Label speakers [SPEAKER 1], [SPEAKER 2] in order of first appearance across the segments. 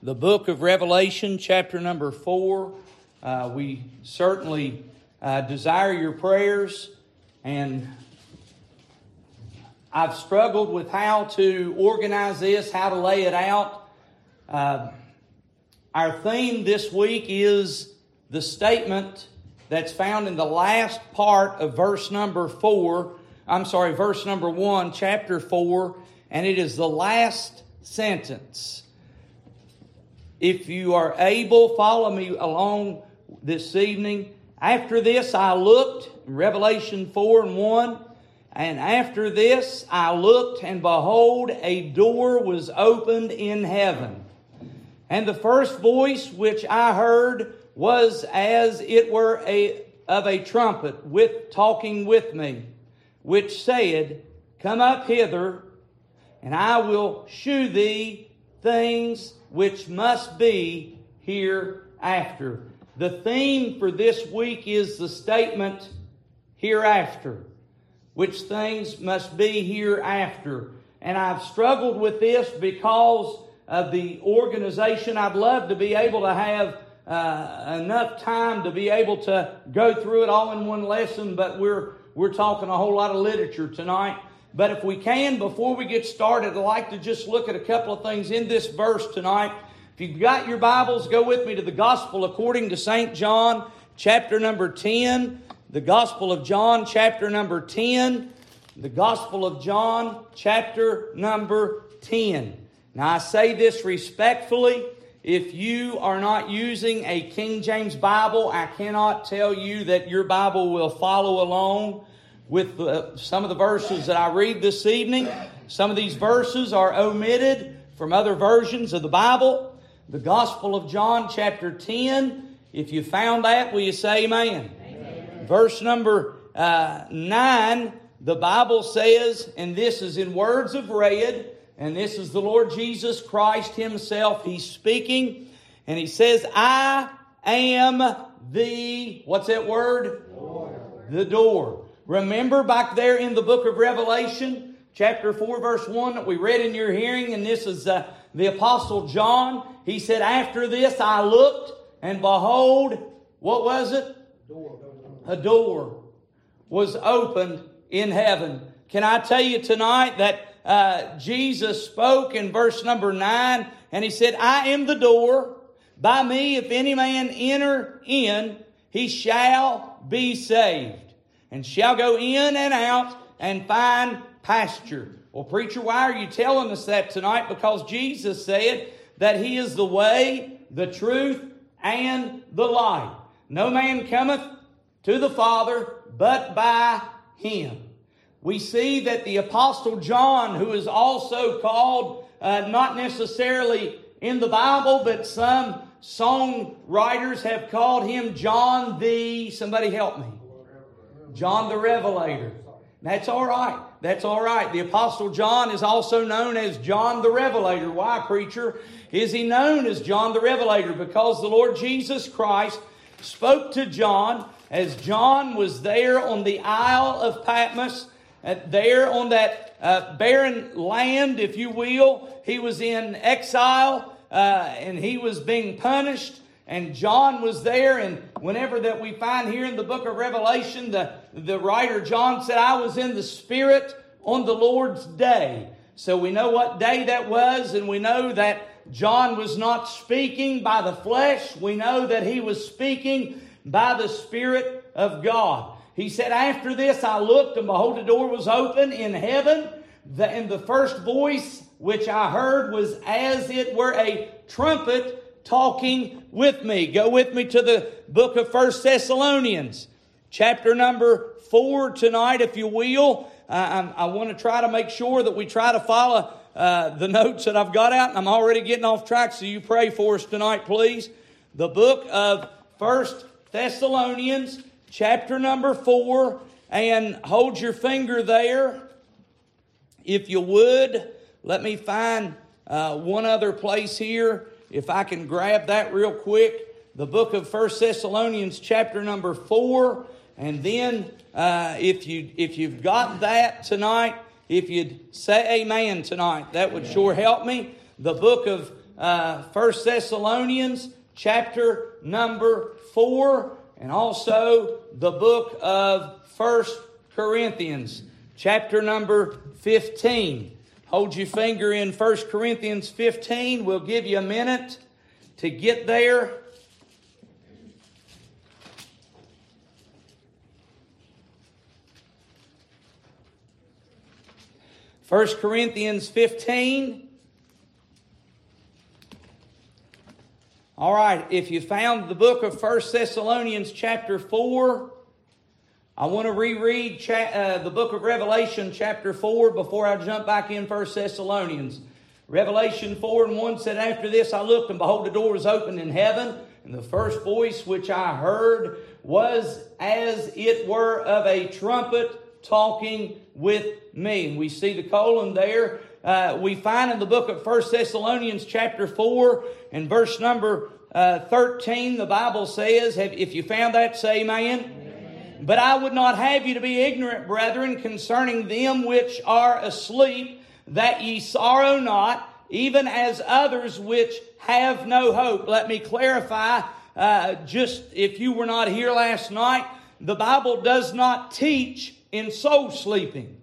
[SPEAKER 1] the book of Revelation, chapter number four. Uh, we certainly uh, desire your prayers, and I've struggled with how to organize this, how to lay it out. Uh, our theme this week is the statement that's found in the last part of verse number four. I'm sorry, verse number one, chapter four, and it is the last sentence. If you are able, follow me along this evening. After this, I looked, Revelation 4 and 1, and after this, I looked, and behold, a door was opened in heaven. And the first voice which I heard was as it were a, of a trumpet with talking with me, which said, Come up hither, and I will shew thee things which must be hereafter. The theme for this week is the statement hereafter, which things must be hereafter. And I've struggled with this because of the organization. I'd love to be able to have uh, enough time to be able to go through it all in one lesson, but we're we're talking a whole lot of literature tonight. But if we can, before we get started, I'd like to just look at a couple of things in this verse tonight. If you've got your Bibles, go with me to the Gospel according to St. John, chapter number 10. The Gospel of John, chapter number 10. The Gospel of John, chapter number 10. Now, I say this respectfully. If you are not using a King James Bible, I cannot tell you that your Bible will follow along with uh, some of the verses that I read this evening. Some of these verses are omitted from other versions of the Bible. The Gospel of John, chapter 10. If you found that, will you say amen? amen. Verse number uh, 9, the Bible says, and this is in words of red, and this is the Lord Jesus Christ Himself. He's speaking, and He says, I am the, what's that word? Door. The door. Remember back there in the book of Revelation, chapter 4, verse 1 that we read in your hearing, and this is uh, the Apostle John. He said, After this I looked, and behold, what was it? A door was opened in heaven. Can I tell you tonight that uh, Jesus spoke in verse number 9, and he said, I am the door. By me, if any man enter in, he shall be saved and shall go in and out and find pasture. Well, preacher, why are you telling us that tonight? Because Jesus said that He is the way, the truth, and the light. No man cometh to the Father but by Him. We see that the Apostle John, who is also called uh, not necessarily in the Bible, but some songwriters have called him John the, somebody help me. John the Revelator. That's all right. That's all right. The Apostle John is also known as John the Revelator. Why, preacher? Is he known as John the Revelator? Because the Lord Jesus Christ spoke to John as John was there on the Isle of Patmos, uh, there on that uh, barren land, if you will. He was in exile uh, and he was being punished and John was there, and whenever that we find here in the book of Revelation, the, the writer John said, I was in the Spirit on the Lord's day. So we know what day that was, and we know that John was not speaking by the flesh. We know that he was speaking by the Spirit of God. He said, After this I looked, and behold, the door was open in heaven. and the first voice which I heard was as it were a trumpet talking with me. Go with me to the book of First Thessalonians, chapter number 4 tonight, if you will. I, I want to try to make sure that we try to follow uh, the notes that I've got out, and I'm already getting off track, so you pray for us tonight, please. The book of First Thessalonians, chapter number 4, and hold your finger there. If you would, let me find uh, one other place here if I can grab that real quick, the book of First Thessalonians, chapter number four, and then uh, if you if you've got that tonight, if you'd say Amen tonight, that would sure help me. The book of uh, 1 Thessalonians chapter number 4 and also the book of 1 Corinthians chapter number 15. Hold your finger in 1 Corinthians 15. We'll give you a minute to get there. 1 Corinthians 15. All right, if you found the book of 1 Thessalonians chapter 4, I want to reread cha- uh, the book of Revelation chapter 4 before I jump back in 1 Thessalonians. Revelation 4 and 1 said, After this I looked, and behold, the door was opened in heaven, and the first voice which I heard was as it were of a trumpet talking with me. And we see the colon there. Uh, we find in the book of First Thessalonians chapter 4 and verse number uh, 13, the Bible says, if you found that, say amen. But I would not have you to be ignorant, brethren, concerning them which are asleep, that ye sorrow not, even as others which have no hope. Let me clarify, uh, just if you were not here last night, the Bible does not teach in soul sleeping.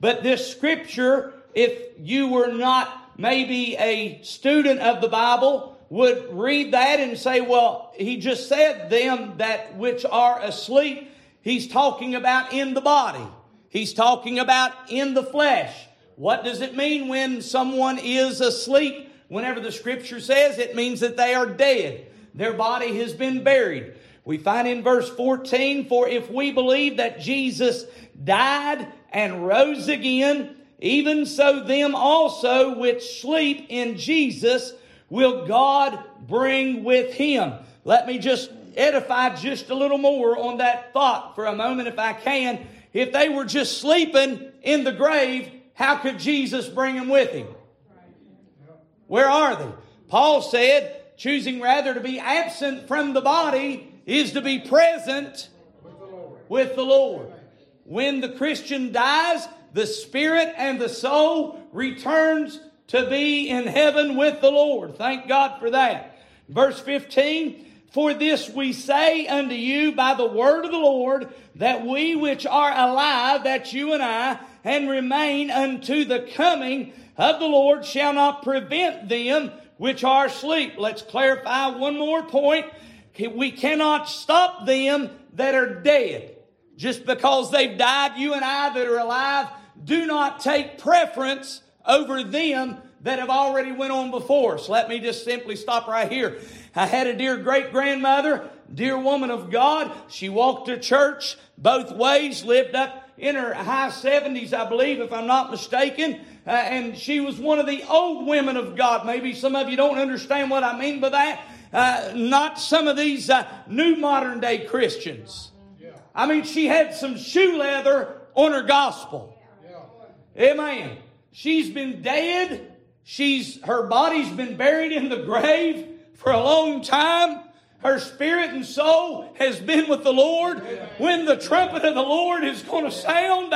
[SPEAKER 1] But this scripture, if you were not maybe a student of the Bible, would read that and say, well, he just said them that which are asleep. He's talking about in the body. He's talking about in the flesh. What does it mean when someone is asleep? Whenever the scripture says it means that they are dead. Their body has been buried. We find in verse 14, for if we believe that Jesus died and rose again, even so them also which sleep in Jesus will God bring with him. Let me just edify just a little more on that thought for a moment if I can. If they were just sleeping in the grave, how could Jesus bring them with him? Where are they? Paul said, choosing rather to be absent from the body is to be present with the Lord. When the Christian dies, the spirit and the soul returns to be in heaven with the Lord. Thank God for that. Verse 15, for this we say unto you by the word of the Lord, that we which are alive, that you and I, and remain unto the coming of the Lord shall not prevent them which are asleep. Let's clarify one more point. We cannot stop them that are dead. Just because they've died, you and I that are alive do not take preference over them that have already went on before us. Let me just simply stop right here. I had a dear great grandmother, dear woman of God. She walked to church both ways, lived up in her high 70s, I believe, if I'm not mistaken. Uh, and she was one of the old women of God. Maybe some of you don't understand what I mean by that. Uh, not some of these uh, new modern day Christians. I mean, she had some shoe leather on her gospel. Amen. She's been dead. She's her body's been buried in the grave for a long time. Her spirit and soul has been with the Lord. When the trumpet of the Lord is going to sound,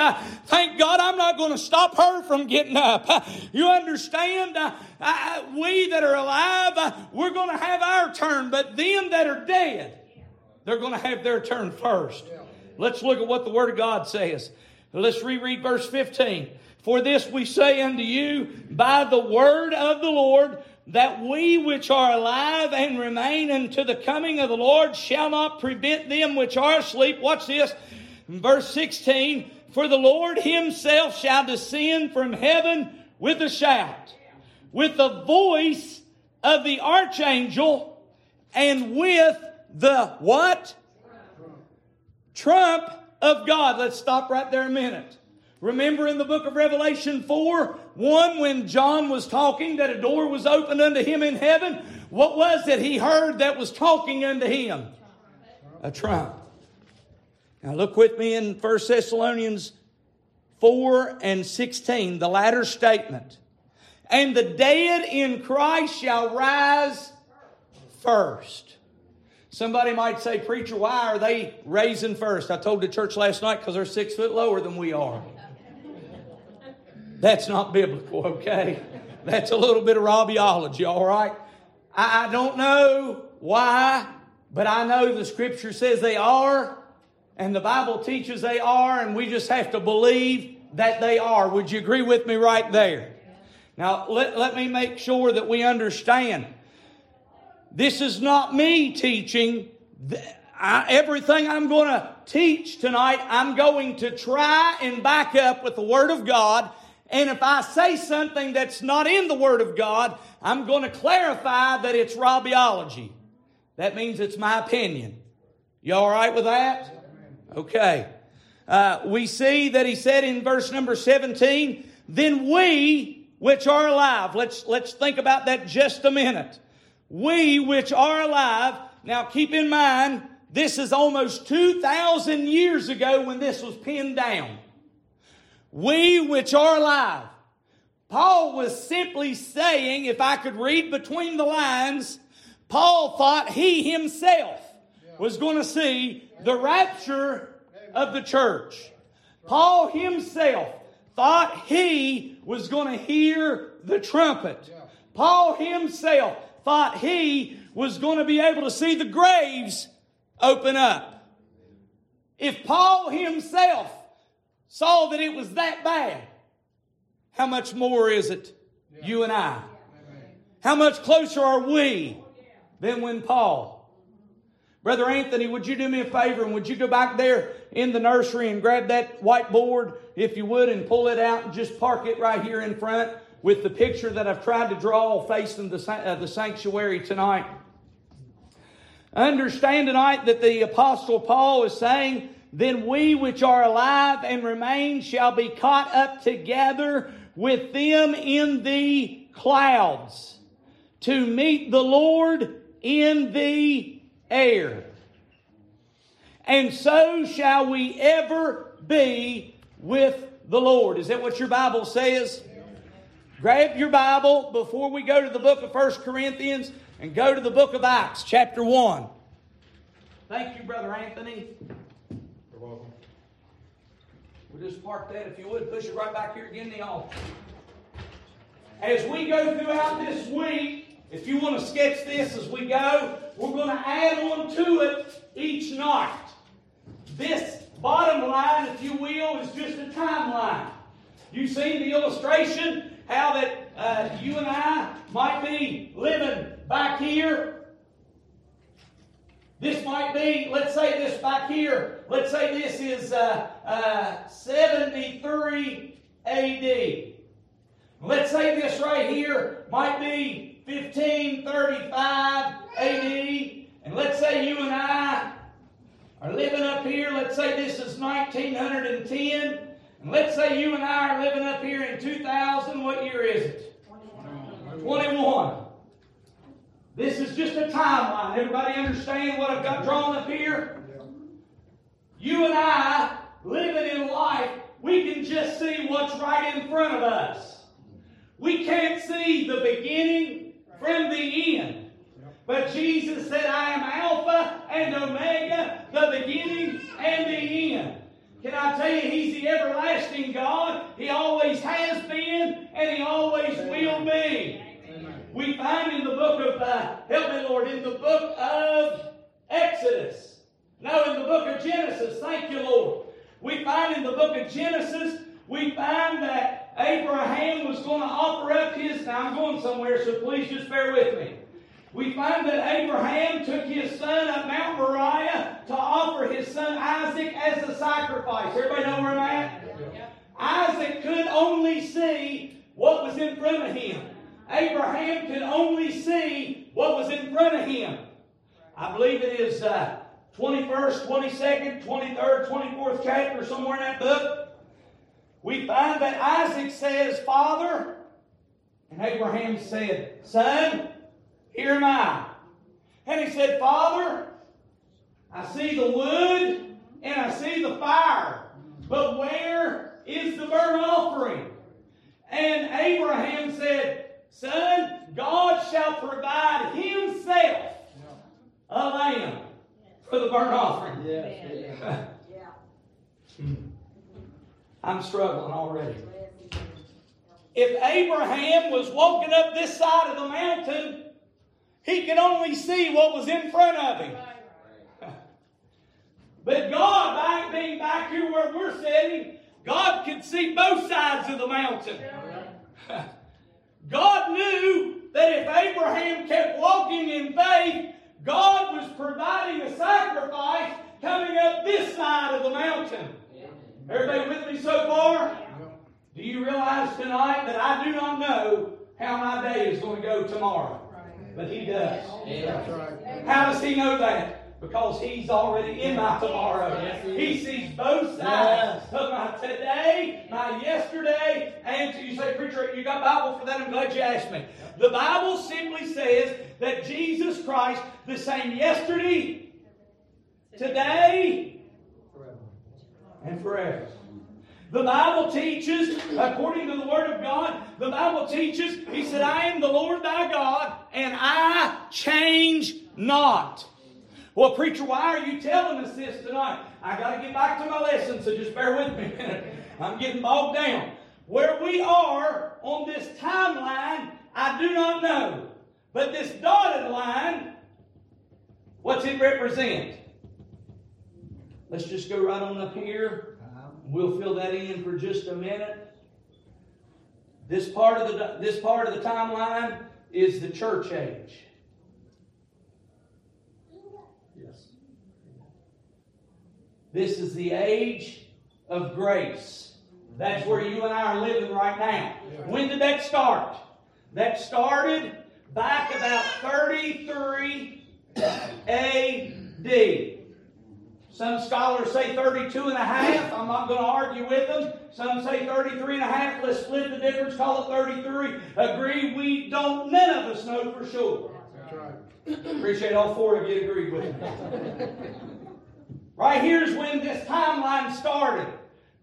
[SPEAKER 1] thank God I'm not going to stop her from getting up. You understand? Uh, we that are alive, we're going to have our turn, but them that are dead, they're going to have their turn first. Let's look at what the Word of God says. Let's reread verse 15. For this we say unto you by the word of the Lord, that we which are alive and remain unto the coming of the Lord shall not prevent them which are asleep. Watch this. Verse 16. For the Lord himself shall descend from heaven with a shout, with the voice of the archangel, and with the what? Trump of God. Let's stop right there a minute. Remember in the book of Revelation 4, 1, when John was talking that a door was opened unto him in heaven, what was it he heard that was talking unto him? A trump. Now look with me in 1 Thessalonians 4 and 16, the latter statement. And the dead in Christ shall rise first. Somebody might say, Preacher, why are they raising first? I told the church last night because they're six foot lower than we are. That's not biblical, okay? That's a little bit of Robbyology, all right? I, I don't know why, but I know the scripture says they are, and the Bible teaches they are, and we just have to believe that they are. Would you agree with me right there? Now, let, let me make sure that we understand. This is not me teaching. I, everything I'm going to teach tonight, I'm going to try and back up with the Word of God. And if I say something that's not in the Word of God, I'm going to clarify that it's Robbyology. That means it's my opinion. You all right with that? Okay. Uh, we see that he said in verse number 17, then we which are alive, let's, let's think about that just a minute. We which are alive, now keep in mind, this is almost 2,000 years ago when this was pinned down. We which are alive. Paul was simply saying, if I could read between the lines, Paul thought he himself was going to see the rapture of the church. Paul himself thought he was going to hear the trumpet. Paul himself thought he was going to be able to see the graves open up. If Paul himself saw that it was that bad, how much more is it you and I? How much closer are we than when Paul? Brother Anthony, would you do me a favor and would you go back there in the nursery and grab that whiteboard, if you would, and pull it out and just park it right here in front with the picture that I've tried to draw facing the, uh, the sanctuary tonight? Understand tonight that the Apostle Paul is saying, Then we which are alive and remain shall be caught up together with them in the clouds to meet the Lord in the air. And so shall we ever be with the Lord. Is that what your Bible says? Grab your Bible before we go to the book of First Corinthians and go to the book of Acts, chapter 1. Thank you, Brother Anthony. We'll just park that if you would. Push it right back here again, in the altar. As we go throughout this week, if you want to sketch this as we go, we're going to add on to it each night. This bottom line, if you will, is just a timeline. You see the illustration, how that uh, you and I might be living back here. This might be, let's say this back here, let's say this is uh, uh, 73 AD. Let's say this right here might be 1535 AD, and let's say you and I are living up here, let's say this is 1910, and let's say you and I are living up here in 2000, what year is it? 21. 21. This is just a timeline. Everybody understand what I've got drawn up here? You and I, living in life, we can just see what's right in front of us. We can't see the beginning from the end. But Jesus said, I am Alpha and Omega, the beginning and the end. Can I tell you, He's the everlasting God. He always has been and He always will be. We find in the book of, uh, help me Lord, in the book of Exodus. No, in the book of Genesis. Thank you, Lord. We find in the book of Genesis, we find that Abraham was going to offer up his. Now I'm going somewhere, so please just bear with me. We find that Abraham took his son up Mount Moriah to offer his son Isaac as a sacrifice. Everybody know where I'm at? Isaac could only see what was in front of him. Abraham could only see what was in front of him. I believe it is uh, 21st, 22nd, 23rd, 24th chapter, somewhere in that book we find that Isaac says, Father, and Abraham said, Son, here am I. And he said, Father, I see the wood and I see the fire, but where is the burnt offering? And Abraham said, Son, God shall provide himself a lamb for the burnt offering. Yeah. yeah. I'm struggling already. if Abraham was walking up this side of the mountain, he could only see what was in front of him. But God, back, being back here where we're sitting, God could see both sides of the mountain. God knew that if Abraham kept walking in faith, God was providing a sacrifice coming up this side of the mountain. Everybody with me so far? Do you realize tonight that I do not know how my day is going to go tomorrow? But He does. How does He know that? Because He's already in my tomorrow. He sees both sides of my today, my yesterday, and you say, Preacher, you got Bible for that? I'm glad you asked me. The Bible simply says that Jesus Christ, the same yesterday, today, and forever. The Bible teaches, according to the Word of God, the Bible teaches, He said, I am the Lord thy God, and I change not. Well, preacher, why are you telling us this tonight? I got to get back to my lesson, so just bear with me. I'm getting bogged down. Where we are on this timeline, I do not know. But this dotted line, what's it represent? Let's just go right on up here. We'll fill that in for just a minute. This part of the this part of the timeline is the church age. Yes. This is the age of grace. That's where you and I are living right now. When did that start? That started back about 33 AD. Some scholars say 32 and a half. I'm not going to argue with them. Some say 33 and a half. Let's split the difference, call it 33. Agree, we don't, none of us know for sure. That's right. Appreciate all four of you agreed with me. right here's when this timeline started.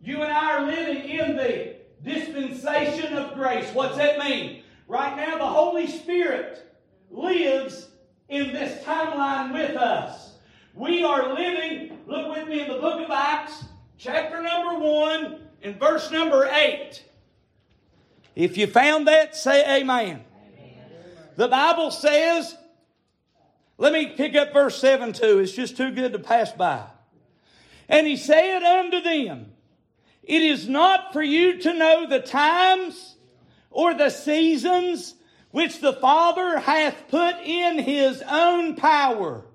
[SPEAKER 1] You and I are living in the dispensation of grace. What's that mean? Right now, the Holy Spirit lives in this timeline with us. We are living, look with me in the book of Acts, chapter number 1, and verse number 8. If you found that, say amen. amen. The Bible says, let me pick up verse 7 too. It's just too good to pass by. And he said unto them, It is not for you to know the times or the seasons which the Father hath put in his own power.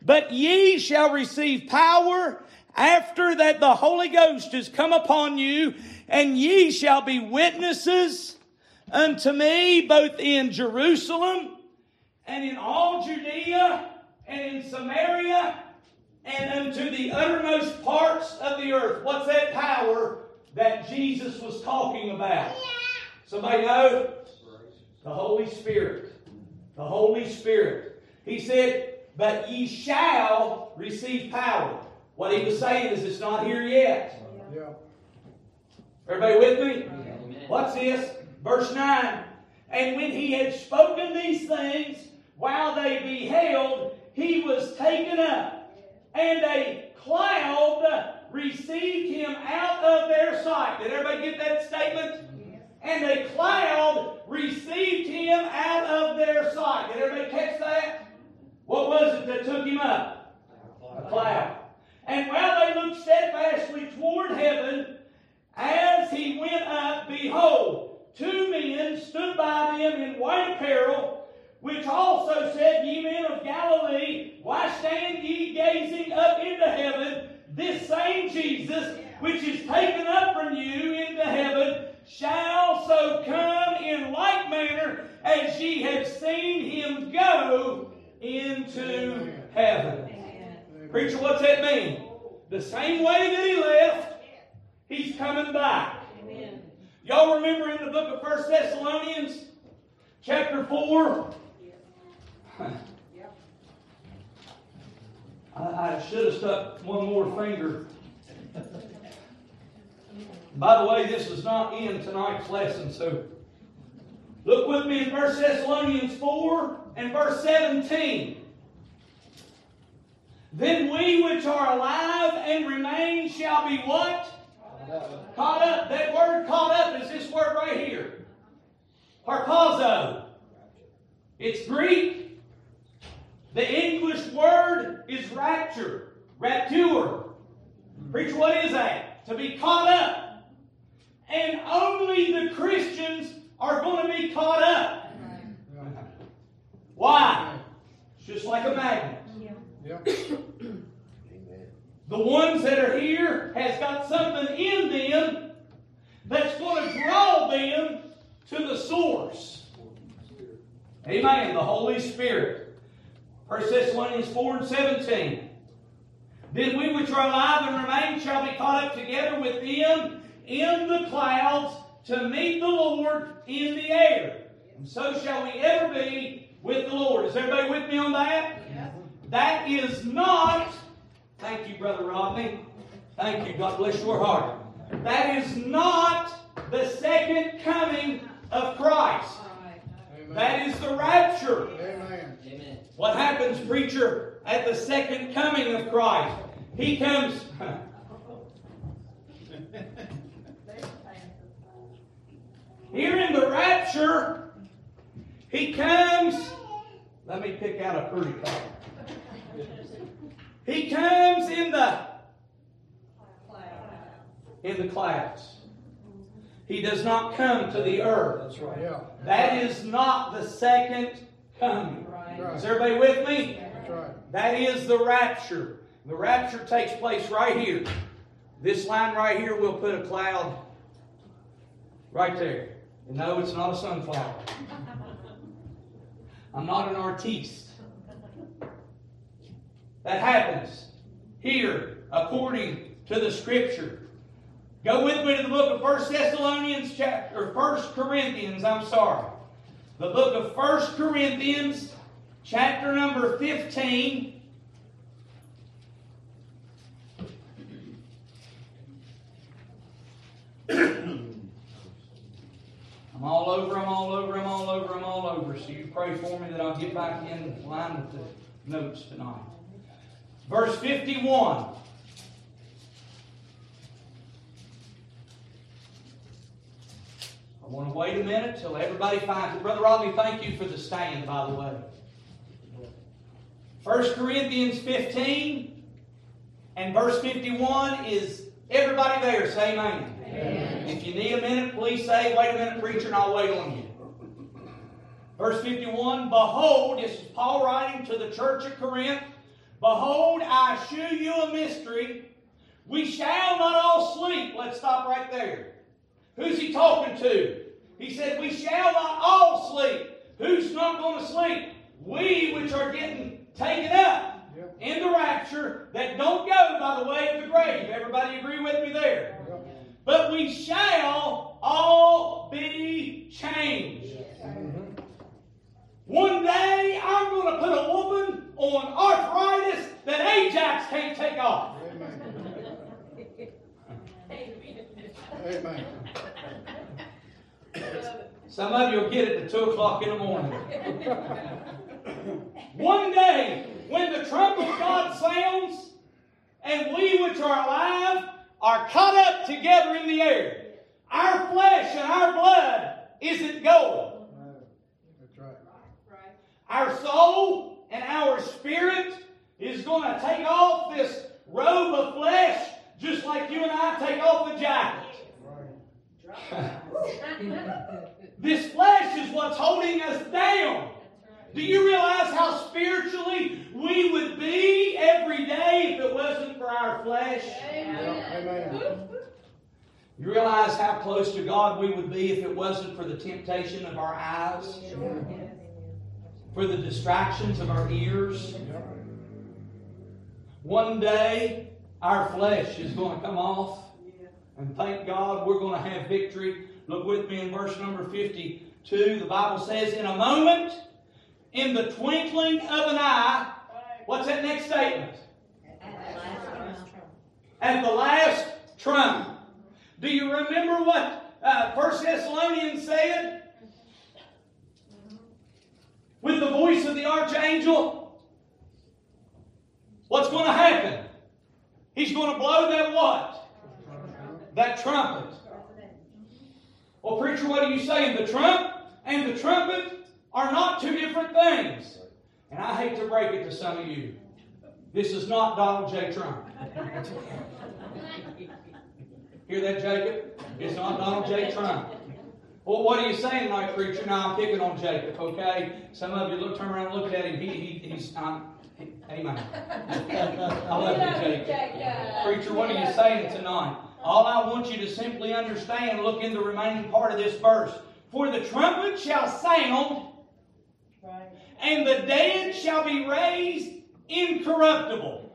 [SPEAKER 1] But ye shall receive power after that the Holy Ghost is come upon you, and ye shall be witnesses unto me both in Jerusalem and in all Judea and in Samaria and unto the uttermost parts of the earth. What's that power that Jesus was talking about? Somebody know? The Holy Spirit. The Holy Spirit. He said, but ye shall receive power. What he was saying is it's not here yet. Yeah. Everybody with me? Amen. What's this? Verse 9. And when he had spoken these things, while they beheld, he was taken up, and a cloud received him out of their sight. Did everybody get that statement? And a cloud received him out of their sight. Did everybody catch that? What was it that took him up? A cloud. And while they looked steadfastly toward heaven, as he went up, behold, two men stood by them in white apparel, which also said, Ye men of Galilee, why stand ye gazing up into heaven? This same Jesus, which is taken up from you into heaven, shall so come in like manner as ye have seen him go into heaven. Preacher, what's that mean? The same way that he left, he's coming back. Y'all remember in the book of First Thessalonians, chapter 4? I, I should have stuck one more finger. By the way, this is not in tonight's lesson, so look with me in First Thessalonians 4 and verse 17. Then we which are alive and remain shall be what? Caught up. That word caught up is this word right here. harpazo. It's Greek. The English word is rapture, rapture. Preach, what is that? To be caught up. And only the Christians are going to be caught up. Why? It's just like a magnet.
[SPEAKER 2] Yep.
[SPEAKER 1] The ones that are here has got something in them that's going to draw them to the source. Amen. The Holy Spirit. 1 Thessalonians 4 and 17. Then we which are alive and remain shall be caught up together with them in the clouds to meet the Lord in the air. And so shall we ever be with the Lord. Is everybody with me on that? That is not, thank you, Brother Rodney. Thank you. God bless your heart. That is not the second coming of Christ.
[SPEAKER 2] Amen.
[SPEAKER 1] That is the rapture.
[SPEAKER 2] Amen.
[SPEAKER 3] Amen.
[SPEAKER 1] What happens, preacher, at the second coming of Christ? He comes. Here in the rapture, he comes. Let me pick out a pretty color. He comes in the in the clouds. He does not come to the earth.
[SPEAKER 2] That's right. Yeah.
[SPEAKER 1] That is not the second coming. Is everybody with me?
[SPEAKER 2] That's right.
[SPEAKER 1] That is the rapture. The rapture takes place right here. This line right here, we'll put a cloud right there. And no, it's not a sunflower. I'm not an artiste. That happens here according to the scripture. Go with me to the book of 1 Thessalonians chapter or 1 Corinthians, I'm sorry. The book of 1 Corinthians, chapter number 15. I'm all over, I'm all over, I'm all over, I'm all over. So you pray for me that I'll get back in line with the notes tonight. Verse 51. I want to wait a minute till everybody finds it. Brother Rodney, thank you for the stand, by the way. 1 Corinthians 15 and verse 51 is everybody there. Say amen.
[SPEAKER 2] Amen.
[SPEAKER 1] If you need a minute, please say, wait a minute, preacher, and I'll wait on you. Verse 51 Behold, this is Paul writing to the church of Corinth. Behold, I shew you a mystery. We shall not all sleep. Let's stop right there. Who's he talking to? He said, We shall not all sleep. Who's not going to sleep? We which are getting taken up
[SPEAKER 2] Yep.
[SPEAKER 1] in the rapture that don't go by the way of the grave. Everybody agree with me there?
[SPEAKER 2] Yep.
[SPEAKER 1] But we shall all be changed.
[SPEAKER 2] Mhm.
[SPEAKER 1] One day I'm going to put a woman on arthritis that Ajax can't take off.
[SPEAKER 2] Amen. Amen.
[SPEAKER 1] Some of you will get it at 2 o'clock in the morning. One day, when the trump of God sounds, and we which are alive are caught up together in the air, our flesh and our blood isn't going.
[SPEAKER 2] That's right.
[SPEAKER 1] Our soul and our spirit is going to take off this robe of flesh just like you and I take off the jacket.
[SPEAKER 2] Right.
[SPEAKER 1] This flesh is what's holding us down. Do you realize how spiritually we would be every day if it wasn't for our flesh?
[SPEAKER 2] Yeah. Amen.
[SPEAKER 1] You realize how close to God we would be if it wasn't for the temptation of our eyes, for the distractions of our ears? One day, our flesh is going to come off. And thank God we're going to have victory. Look with me in verse number 52. The Bible says, In a moment, in the twinkling of an eye, what's that next statement? At the last trump. Do you remember what uh, 1 Thessalonians said? With the voice of the archangel? What's going to happen? He's going to blow that what? That trumpet. Well, preacher, what are you saying? The trump? and the trumpet are not two different things. And I hate to break it to some of you. This is not Donald J. Trump. Hear that, Jacob? It's not Donald J. Trump. Well, what are you saying, tonight, preacher? Now I'm picking on Jacob, okay? Some of you look, turn around and look at him. He, he, he's, um, he, amen. I love you, Jacob. Preacher, what are you saying tonight? All I want you to simply understand, look in the remaining part of this verse. For the trumpet shall sound, and the dead shall be raised incorruptible.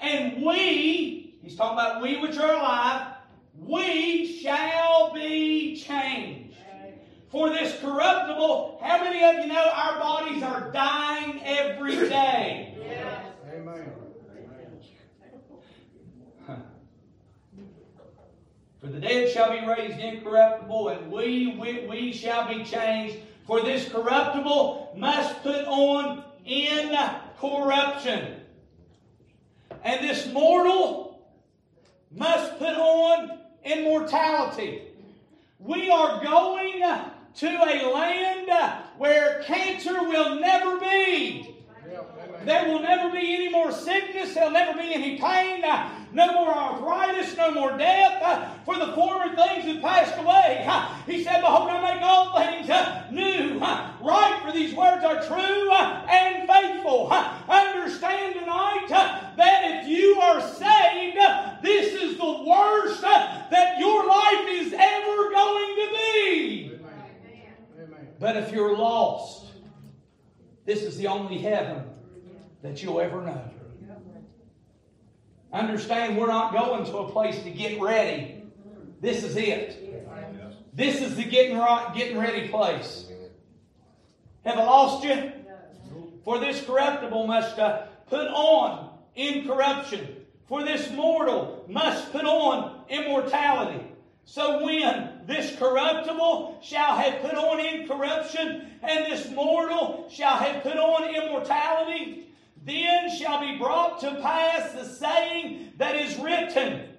[SPEAKER 1] And we, he's talking about we which are alive, we shall be changed. For this corruptible, how many of you know our bodies are dying every day?
[SPEAKER 2] Amen.
[SPEAKER 1] For the dead shall be raised incorruptible, and we, we, we shall be changed. For this corruptible must put on incorruption. And this mortal must put on immortality. We are going to a land where cancer will never be.
[SPEAKER 2] Yeah, amen.
[SPEAKER 1] There will never be any more sickness. There'll never be any pain. Uh, no more arthritis. No more death. Uh, for the former things have passed away. Uh, he said, Behold, I make all things uh, new. Uh, right, for these words are true uh, and faithful. Uh, understand tonight uh, that if you are saved, uh, this is the worst uh, that your life is ever going to be.
[SPEAKER 2] Amen. Amen.
[SPEAKER 1] But if you're lost, this is the only heaven that you'll ever know. Understand, we're not going to a place to get ready. This is it. This is the getting right, getting ready place. Have I lost you? For this corruptible must uh, put on incorruption. For this mortal must put on immortality. So when this corruptible shall have put on incorruption, and this mortal shall have put on immortality, then shall be brought to pass the saying that is written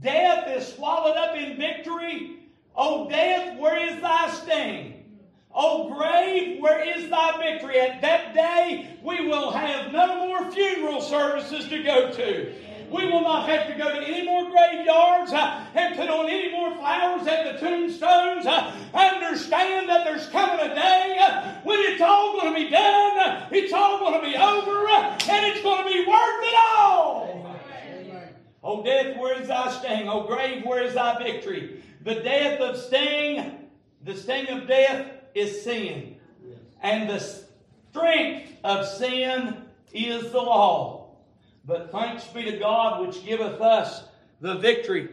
[SPEAKER 1] Death is swallowed up in victory. O death, where is thy sting? O grave, where is thy victory? At that day, we will have no more funeral services to go to. We will not have to go to any more graveyards uh, and put on any more flowers at the tombstones. Uh, understand that there's coming a day uh, when it's all going to be done, it's all going to be over, and it's going to be worth it all.
[SPEAKER 2] Amen.
[SPEAKER 1] O death, where is thy sting? O grave, where is thy victory? The death of sting, the sting of death is sin. And the strength of sin is the law. But thanks be to God which giveth us the victory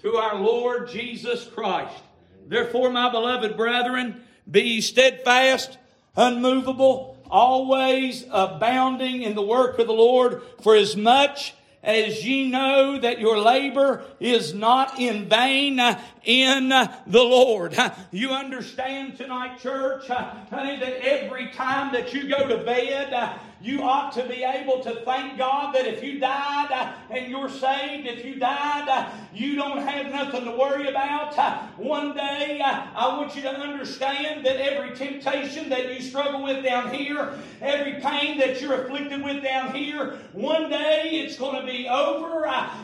[SPEAKER 1] through our Lord Jesus Christ. Therefore, my beloved brethren, be steadfast, unmovable, always abounding in the work of the Lord, for as much as ye know that your labor is not in vain in the Lord. You understand tonight, church, honey, that every time that you go to bed, you ought to be able to thank God that if you died uh, and you're saved, if you died, uh, you don't have nothing to worry about. Uh, one day, I want you to understand that every temptation that you struggle with down here, every pain that you're afflicted with down here, one day it's going to be over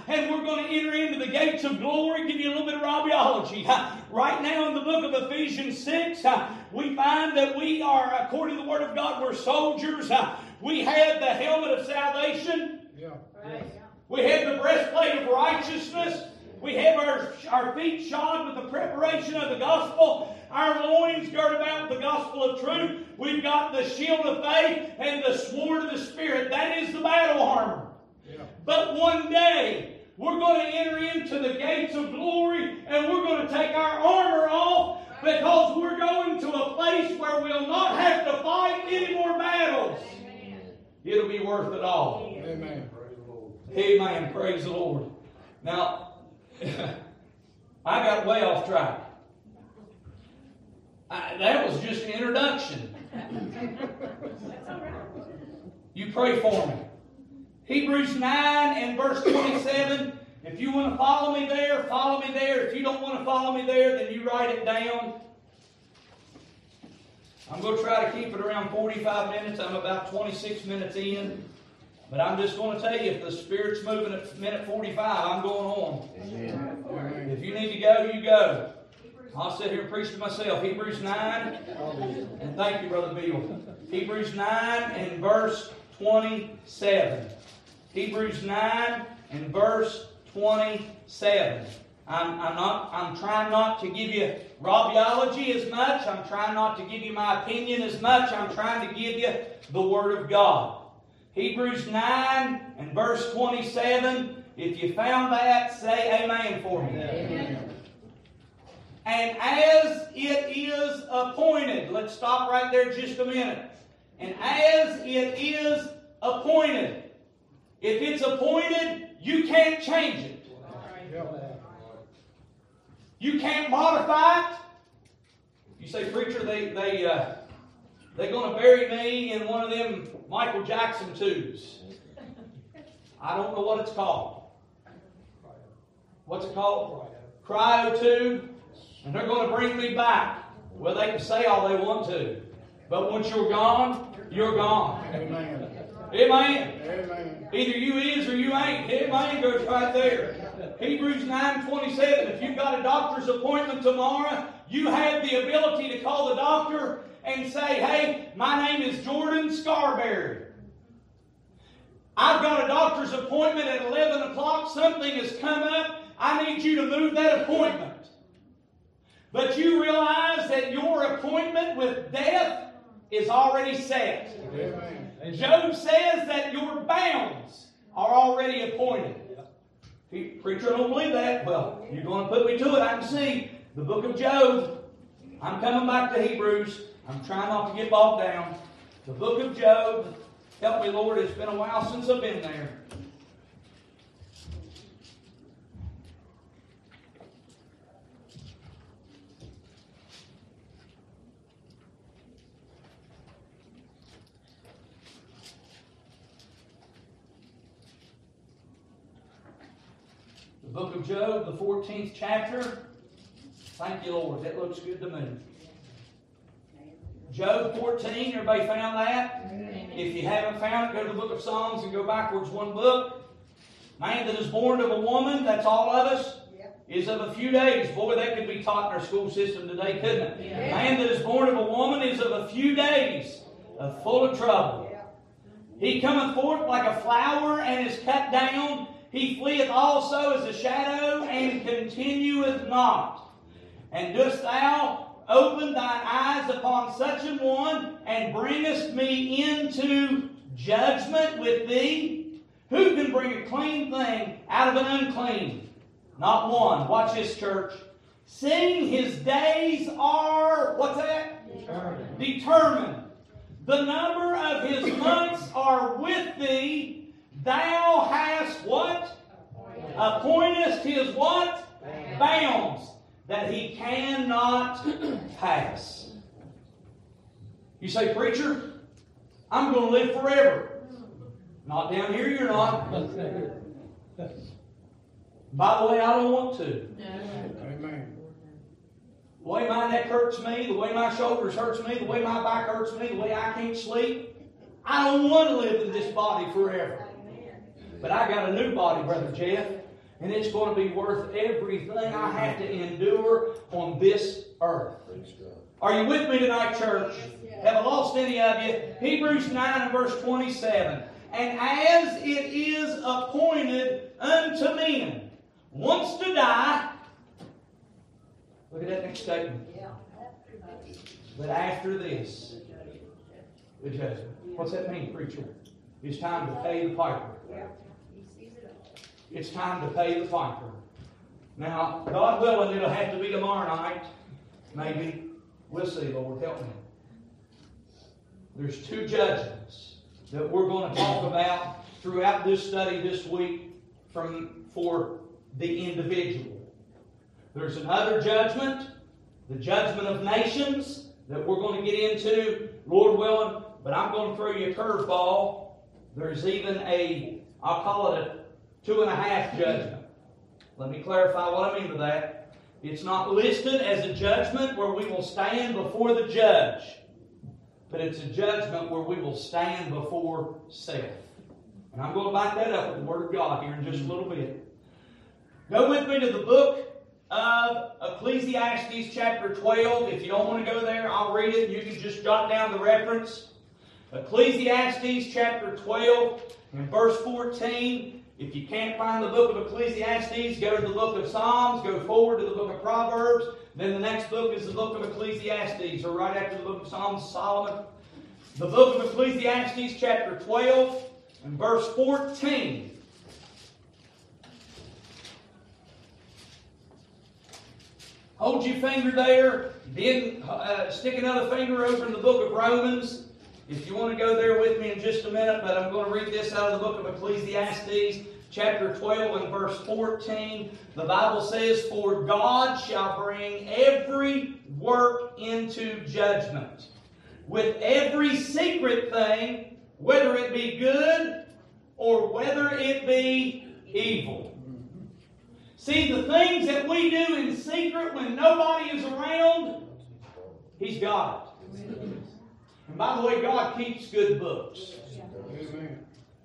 [SPEAKER 1] and we're going to enter into the gates of glory. Give you a little bit of Robbyology. Right now in the book of Ephesians 6, we find that we are, according to the Word of God, we're soldiers. We have the helmet of salvation.
[SPEAKER 2] Yeah.
[SPEAKER 1] We have the breastplate of righteousness. We have our, our feet shod with the preparation of the gospel. Our loins girded about with the gospel of truth. We've got the shield of faith and the sword of the Spirit. That is the battle armor.
[SPEAKER 2] Yeah.
[SPEAKER 1] But one day, we're going to enter into the gates of glory and we're going to take our armor off because we're going to a place where we'll not have to fight any more battles. It'll be worth it all.
[SPEAKER 2] Amen.
[SPEAKER 1] Amen. Praise the Lord. Now, I got way off track. I, that was just an introduction. You pray for me. Hebrews 9 and verse 27. If you want to follow me there, follow me there. If you don't want to follow me there, then you write it down. I'm going to try to keep it around 45 minutes. I'm about 26 minutes in. But I'm just going to tell you, if the Spirit's moving at minute 45, I'm going on.
[SPEAKER 2] Amen.
[SPEAKER 1] If you need to go, you go. I'll sit here and preach to myself. Hebrews 9, and thank you, Brother Bill. Hebrews 9 and verse 27. Hebrews 9 and verse 27. I'm, I'm not I'm trying not to give you Robbyology as much. I'm trying not to give you my opinion as much. I'm trying to give you the Word of God. Hebrews 9 and verse 27. If you found that, say amen for me.
[SPEAKER 2] Amen.
[SPEAKER 1] And as it is appointed, let's stop right there just a minute. And as it is appointed, if it's appointed, you can't change it. You can't modify it. You say, preacher, they they uh, they're going to bury me in one of them Michael Jackson tubes. I don't know what it's called. What's it called? Cryo tube. And they're going to bring me back. Well, they can say all they want to. But once you're gone, you're gone.
[SPEAKER 2] Amen.
[SPEAKER 1] Amen.
[SPEAKER 2] Amen.
[SPEAKER 1] Either you is or you ain't. Amen goes right there. Hebrews 9 27. If you've got a doctor's appointment tomorrow, you have the ability to call the doctor and say, Hey, my name is Jordan Scarberry. I've got a doctor's appointment at 11 o'clock. Something has come up. I need you to move that appointment. But you realize that your appointment with death is already set.
[SPEAKER 2] Amen.
[SPEAKER 1] Job says that your bounds are already appointed. Preacher, I don't believe that. Well, you're going to put me to it. I can see the book of Job. I'm coming back to Hebrews. I'm trying not to get bogged down. The book of Job. Help me, Lord. It's been a while since I've been there. The book of Job, the 14th chapter. Thank you, Lord. That looks good to me. Job 14, everybody found that? If you haven't found it, go to the book of Psalms and go backwards one book. Man that is born of a woman, that's all of us, is of a few days. Boy, that could be taught in our school system today, couldn't it? Man that is born of a woman is of a few days, uh, full of trouble. He cometh forth like a flower and is cut down. He fleeth also as a shadow and continueth not. And dost thou open thine eyes upon such an one and bringest me into judgment with thee? Who can bring a clean thing out of an unclean? Not one. Watch this, church. Seeing his days are, what's that? Determined. The number of his months are with thee. Thou hast what? Appointest his what? Bounds that he cannot pass. You say, Preacher, I'm going to live forever. Not down here, you're not. By the way, I don't want to.
[SPEAKER 2] Amen.
[SPEAKER 1] The way my neck hurts me, the way my shoulders hurts me, the way my back hurts me, the way I can't sleep. I don't want to live in this body forever. But I got a new body, Brother Jeff, and it's going to be worth everything I have to endure on this earth. Are you with me tonight, church? Have I lost any of you? Hebrews 9 and verse 27. And as it is appointed unto men once to die, look at that next statement. But after this, the judgment. What's that mean, preacher? It's time to pay the piper. It's time to pay the piper. Now, God willing, it'll have to be tomorrow night. Maybe. We'll see, Lord. Help me. There's two judgments that we're going to talk about throughout this study this week from for the individual. There's another judgment, the judgment of nations, that we're going to get into, Lord willing, but I'm going to throw you a curveball. There's even a, I'll call it a two and a half judgment. Let me clarify what I mean by that. It's not listed as a judgment where we will stand before the judge. but it's a judgment where we will stand before self. And I'm going to back that up with the Word of God here in just a little bit. Go with me to the book of Ecclesiastes, chapter 12. If you don't want to go there, I'll read it. You can just jot down the reference. Ecclesiastes, chapter 12, and verse 14. If you can't find the book of Ecclesiastes, go to the book of Psalms, go forward to the book of Proverbs. Then the next book is the book of Ecclesiastes, or right after the book of Psalms, Solomon. The book of Ecclesiastes, chapter 12, and verse 14. Hold your finger there. Then uh, stick another finger over in the book of Romans. If you want to go there with me in just a minute, but I'm going to read this out of the book of Ecclesiastes, chapter 12 and verse 14. The Bible says, For God shall bring every work into judgment, with every secret thing, whether it be good or whether it be evil. See, the things that we do in secret when nobody is around, He's got it. And by the way, God keeps good books.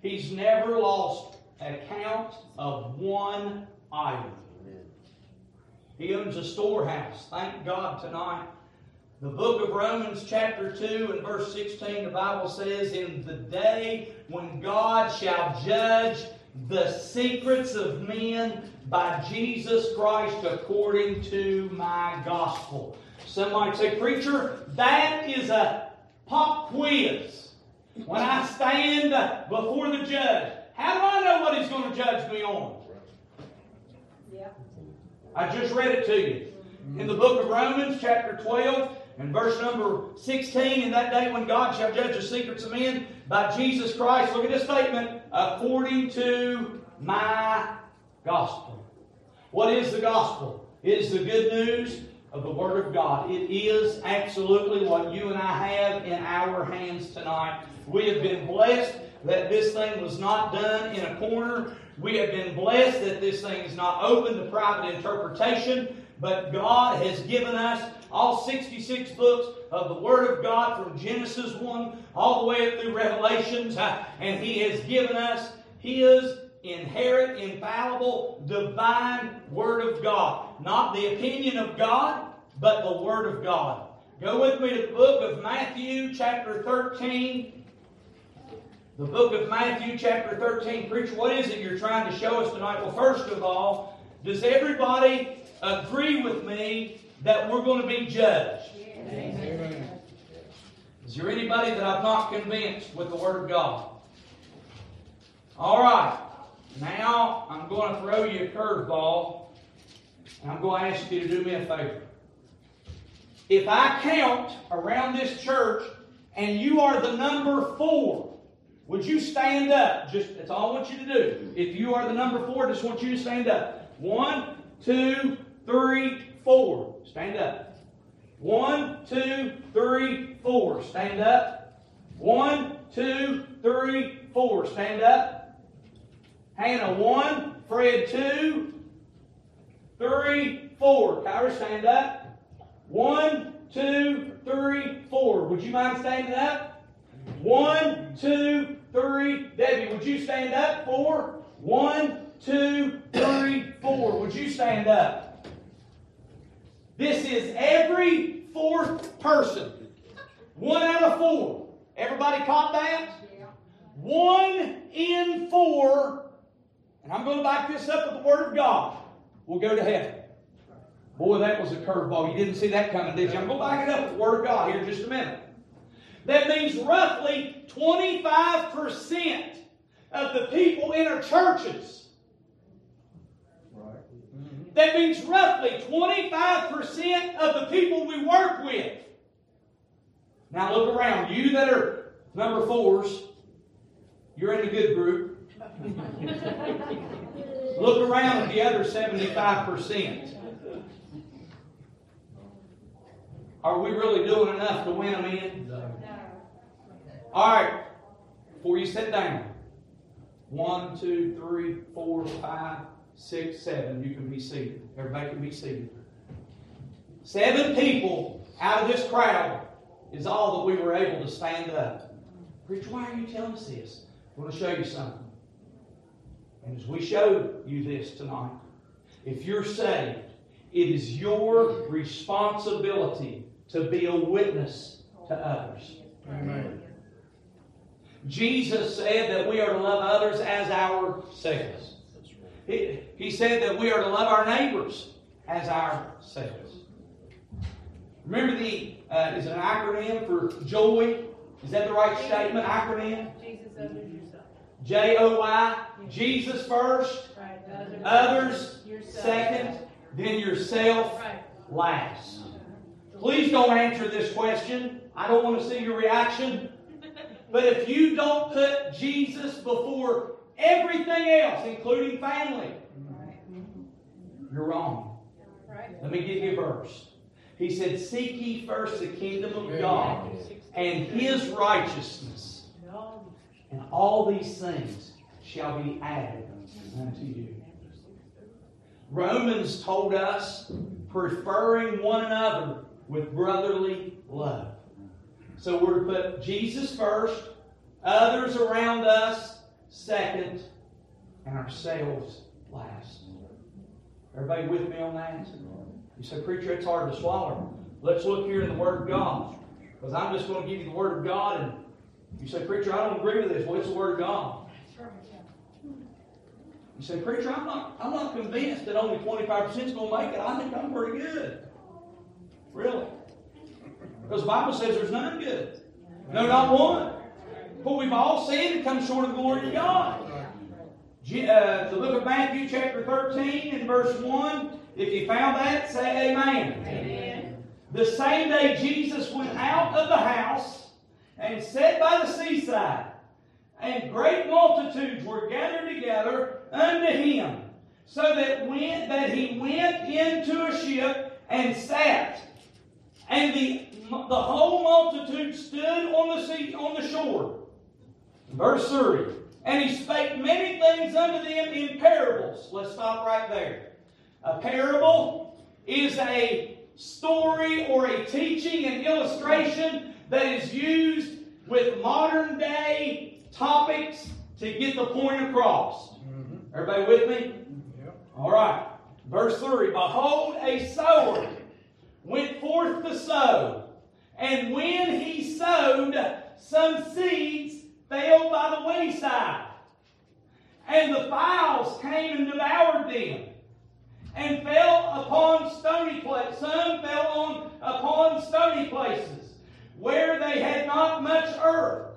[SPEAKER 1] He's never lost a count of one item. He owns a storehouse. Thank God tonight. The book of Romans, chapter 2, and verse 16, the Bible says, In the day when God shall judge the secrets of men by Jesus Christ according to my gospel. Some might say, Preacher, that is a pop quiz. When I stand before the judge, how do I know what he's going to judge me on?
[SPEAKER 3] Yeah.
[SPEAKER 1] I just read it to you. In the book of Romans, chapter 12, and verse number 16, in that day when God shall judge the secrets of men by Jesus Christ, look at this statement, according to my gospel. What is the gospel? It is the good news of the Word of God. It is absolutely what you and I have in our hands tonight. We have been blessed that this thing was not done in a corner. We have been blessed that this thing is not open to private interpretation, but God has given us all 66 books of the Word of God from Genesis 1 all the way up through Revelations, uh, and He has given us His inherent, infallible, divine Word of God. Not the opinion of God, but the Word of God. Go with me to the book of Matthew, chapter 13. The book of Matthew, chapter 13. Preacher, what is it you're trying to show us tonight? Well, first of all, does everybody agree with me that we're going to be judged?
[SPEAKER 2] Amen.
[SPEAKER 1] Is there anybody that I've not convinced with the Word of God? All right. Now I'm going to throw you a curveball, I'm going to ask you to do me a favor. If I count around this church and you are the number four, would you stand up? Just that's all I want you to do. If you are the number four, I just want you to stand up. One, two, three, four. Stand up. One, two, three, four. Stand up. One, two, three, four. Stand up. Hannah, one. Fred, two. Three, four. Kyra, stand up. One, two, three, four. Would you mind standing up? One, two, three. Debbie, would you stand up? Four. One, two, three, four. Would you stand up? This is every fourth person. One out of four. Everybody caught that?
[SPEAKER 3] Yeah.
[SPEAKER 1] One in four, and I'm going to back this up with the Word of God, will go to heaven. Boy, that was a curveball. You didn't see that coming, did you? I'm going to back it up with the Word of God here in just a minute. That means roughly 25% of the people in our churches. That means roughly 25% of the people we work with. Now look around. You that are number fours, you're in the good group. Look around at the other 75%. Are we really doing enough to win them in?
[SPEAKER 3] No.
[SPEAKER 1] All right. Before you sit down. One, two, three, four, five, six, seven. You can be seated. Everybody can be seated. Seven people out of this crowd is all that we were able to stand up. Preacher, why are you telling us this? I want to show you something. And as we show you this tonight, if you're saved, it is your responsibility to be a witness to others.
[SPEAKER 2] Amen.
[SPEAKER 1] Jesus said that we are to love others as ourselves. He, he said that we are to love our neighbors as ourselves. Remember the uh, is it an acronym for joy? Is that the right statement? Acronym?
[SPEAKER 3] Jesus.
[SPEAKER 1] J O Y. Jesus first,
[SPEAKER 3] Right.
[SPEAKER 1] others
[SPEAKER 3] Yourself.
[SPEAKER 1] second, then yourself
[SPEAKER 3] Right.
[SPEAKER 1] last. Please don't answer this question. I don't want to see your reaction. But if you don't put Jesus before everything else, including family, you're wrong. Let me give you a verse. He said, Seek ye first the kingdom of God and his righteousness, and all these things shall be added unto you. Romans told us, preferring one another with brotherly love. So we're to put Jesus first, others around us second, and ourselves last. Everybody with me on that? You say, Preacher, it's hard to swallow. Let's look here in the Word of God. Because I'm just going to give you the Word of God, and you say, Preacher, I don't agree with this. Well, it's the Word of God. You say, Preacher, I'm not, I'm not convinced that only 25% is going to make it. I think I'm pretty good. Really? Because the Bible says there's none good. No, not one. But we've all sinned and come short of the glory of God. Uh, the book of Matthew, chapter 13, and verse 1. If you found that, say amen.
[SPEAKER 3] Amen.
[SPEAKER 1] The same day Jesus went out of the house and sat by the seaside, and great multitudes were gathered together unto him, so that when that he went into a ship and sat, and the the whole multitude stood on the sea on the shore. Verse 3. And he spake many things unto them in parables. Let's stop right there. A parable is a story or a teaching, an illustration that is used with modern day topics to get the point across. Mm-hmm. Everybody with me? Mm-hmm.
[SPEAKER 2] Yep.
[SPEAKER 1] All right. Verse 3 Behold, a sower went forth to sow, and when he sowed, some seeds fell by the wayside, and the fowls came and devoured them, and fell upon stony places. Some fell on upon stony places, where they had not much earth,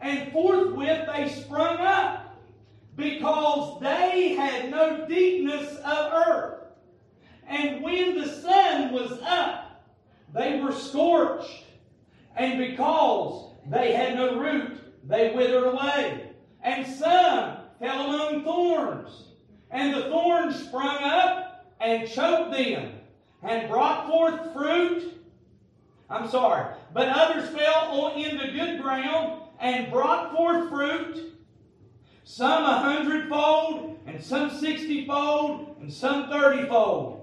[SPEAKER 1] and forthwith they sprung up, because they had no deepness of earth. And when the sun was up, they were scorched. And because they had no root, they withered away. And some fell among thorns. And the thorns sprung up and choked them, and brought forth fruit. I'm sorry. But others fell on into good ground and brought forth fruit. Some a hundredfold, and some sixtyfold, and some thirtyfold.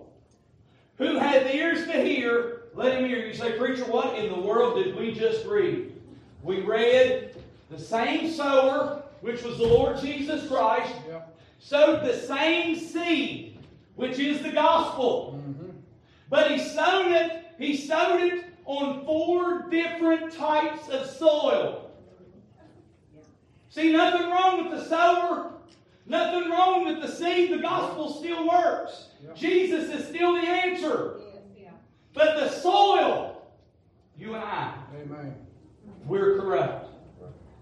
[SPEAKER 1] Who hath ears to hear, let him hear. You say, Preacher, what in the world did we just read? We read the same sower, which was the Lord Jesus Christ, sowed the same seed, which is the gospel.
[SPEAKER 2] Mm-hmm.
[SPEAKER 1] But he sowed it, he sowed it on four different types of soil. See, nothing wrong with the sower, nothing wrong with the seed. The gospel still works.
[SPEAKER 2] Yep.
[SPEAKER 1] Jesus is still the answer.
[SPEAKER 3] Yes, yeah.
[SPEAKER 1] But the soil, you and I,
[SPEAKER 2] Amen.
[SPEAKER 1] we're corrupt.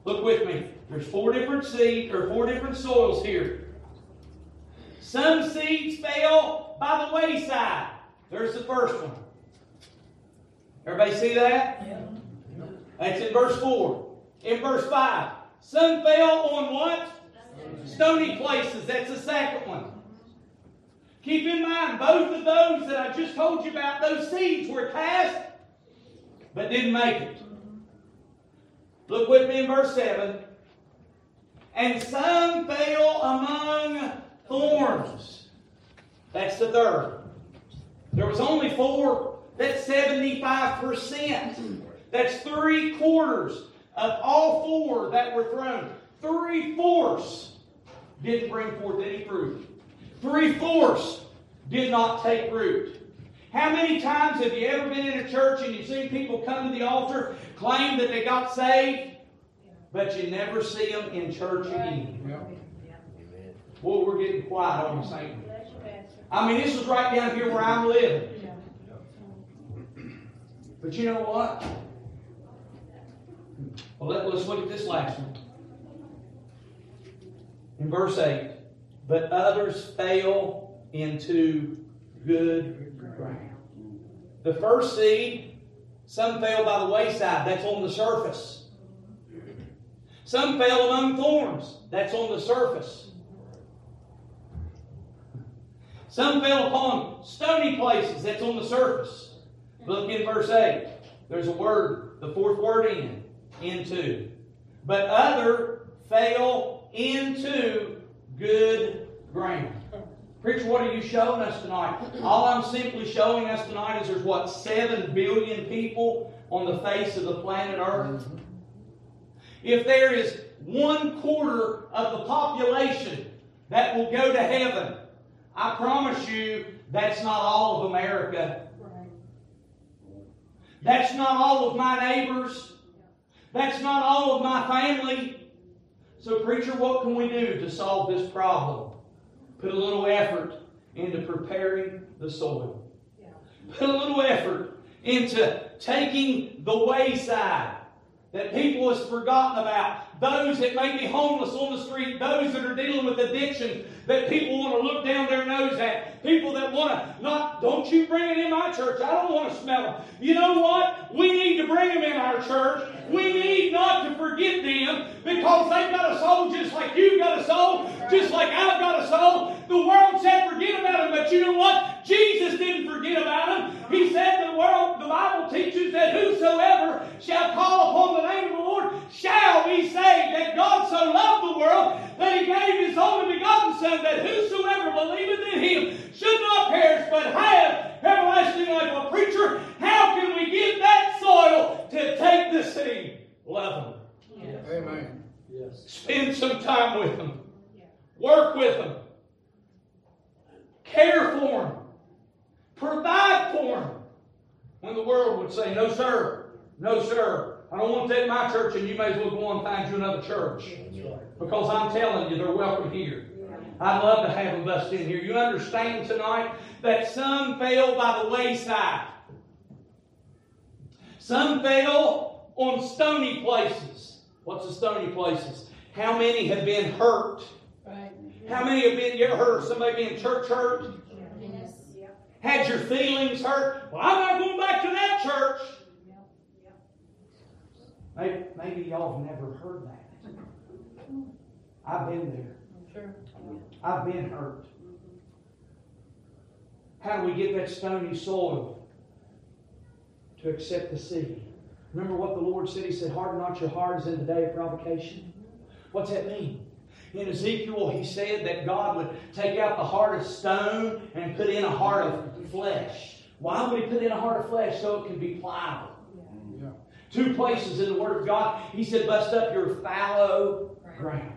[SPEAKER 1] Look with me. There's four different seeds or four different soils here. Some seeds fell by the wayside. There's the first one. Everybody see that? That's in verse 4. In verse 5. Some fell on what? Stony places. That's the second one. Keep in mind, both of those that I just told you about, those seeds were cast but didn't make it. Look with me in verse 7. And some fell among thorns. That's the third. There was only four. That's 75%. Hmm. That's three quarters of all four that were thrown. Three fourths didn't bring forth any fruit. Three fourths did not take root. How many times have you ever been in a church and you've seen people come to the altar, claim that they got saved, but you never see them in church again?
[SPEAKER 2] Yep.
[SPEAKER 1] Boy, we're getting quiet on the Satan.
[SPEAKER 3] Bless you, Pastor.
[SPEAKER 1] I mean, this is right down here where I'm living. But you know what? Well, let, us look at this last one. In verse 8, but others fell into good ground. The first seed, some fell by the wayside, that's on the surface. Some fell among thorns, that's on the surface. Some fell upon stony places, that's on the surface. Look in verse 8. There's a word, the fourth word in, into. But other fell into good ground. Preacher, what are you showing us tonight? All I'm simply showing us tonight is there's what, seven billion people on the face of the planet Earth? Mm-hmm. If there is one quarter of the population that will go to heaven, I promise you that's not all of America. That's not all of my neighbors. That's not all of my family. So, preacher, what can we do to solve this problem? Put a little effort into preparing the soil. Put a little effort into taking the wayside that people has forgotten about. Those that may be homeless on the street, those that are dealing with addiction, that people want to look down their nose at, people that want to not, don't you bring it in my church. I don't want to smell them. You know what? We need to bring them in our church. We need not to forget them because they've got a soul just like you've got a soul, just like I've got a soul. The world said forget about them, but you know what? Jesus didn't forget about them. He said the world, the Bible teaches that whosoever shall call upon the name of the Lord shall be saved. That God so loved the world that he gave his only begotten Son, that whosoever believeth in him should not perish but have everlasting life. Well, preacher, how can we get that soil to take the seed? Love them.
[SPEAKER 2] Amen. Yes.
[SPEAKER 1] Spend some time with them. Work with them. Care for them. Provide for them. When the world would say, No, sir. No, sir. I don't want that in my church, and you may as well go on and find you another church. Because I'm telling you, they're welcome here. I'd love to have them bust in here. You understand tonight that some fell by the wayside. Some fell on stony places. What's the stony places? How many have been hurt? How many have been, you ever heard of somebody being church hurt? Yes. Had your feelings hurt? Well, I'm not going back to that church. Maybe, maybe y'all have never heard that. I've been there. I've been hurt. How do we get that stony soil to accept the seed? Remember what the Lord said? He said, Harden not your hearts in the day of provocation. What's that mean? In Ezekiel, he said that God would take out the heart of stone and put in a heart of flesh. Why would he put in a heart of flesh? So it can be pliable. Two places in the Word of God, he said, bust up your fallow ground.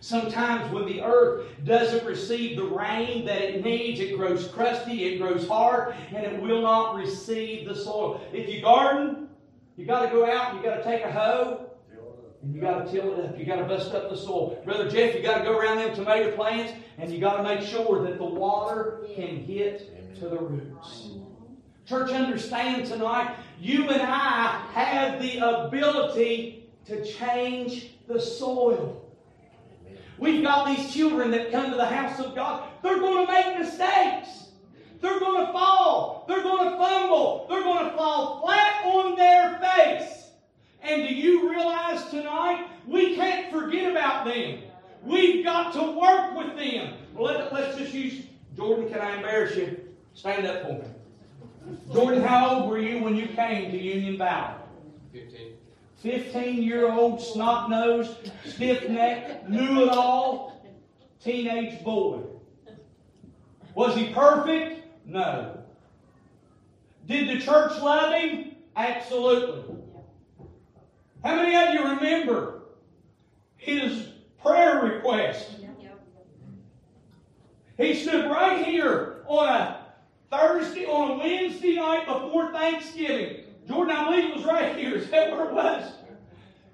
[SPEAKER 1] Sometimes when the earth doesn't receive the rain that it needs, it grows crusty, it grows hard, and it will not receive the soil. If you garden, you got to go out and you got to take a hoe and you got to till it up. You got to bust up the soil. Brother Jeff, you got to go around them tomato plants and you got to make sure that the water can get to the roots. Church, understand tonight, you and I have the ability to change the soil. We've got these children that come to the house of God. They're going to make mistakes. They're going to fall. They're going to fumble. They're going to fall flat on their face. And do you realize tonight we can't forget about them? We've got to work with them. Let, let's just use Jordan. Can I embarrass you? Stand up for me. Jordan, how old were you when you came to Union Valley?
[SPEAKER 4] 15.
[SPEAKER 1] 15 year old, snot nosed, stiff necked, knew it all teenage boy. Was he perfect? No. Did the church love him? Absolutely. How many of you remember his prayer request? He stood right here on a Thursday, on a Wednesday night before Thanksgiving. Jordan, I believe it was right here. Is that where it was?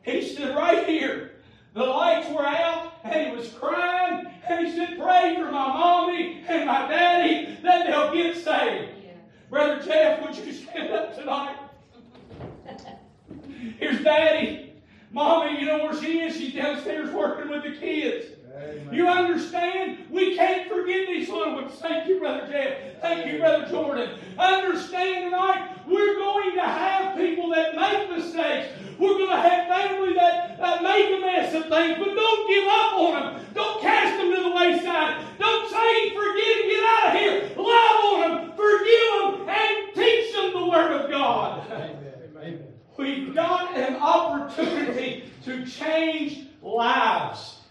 [SPEAKER 1] He stood right here. The lights were out, and he was crying, and he said, Pray for my mommy and my daddy that they'll get saved. Brother Jeff, would you stand up tonight? Here's Daddy. Mommy, you know where she is? She's downstairs working with the kids. You understand? We can't forget these little ones. Thank you, Brother Jeff. Thank you, Brother Jordan. Understand tonight, we're going to have people that make mistakes. We're going to have family that, that make a mess of things, but don't give up on them. Don't cast them to the wayside. Don't say, forget and get out of here. Love on them, forgive them, and teach them the Word of God. Amen. Amen. We've got an opportunity to change lives.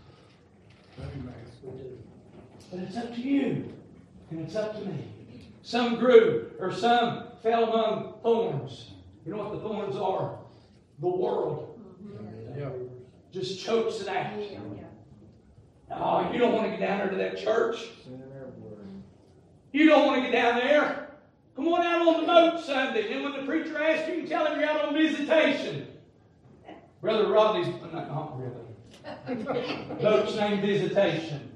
[SPEAKER 1] But it's up to you, and it's up to me. Some grew, or some fell among thorns. You know what the thorns are? The world mm-hmm.
[SPEAKER 2] Yeah.
[SPEAKER 1] just chokes it out. Oh, you don't want to get down there to that church. You don't want to get down there. Come on out on the boat Sunday. Then when the preacher asks you, you tell him you're out on visitation. Brother Rodney's, not, not really. Boat's named Visitation.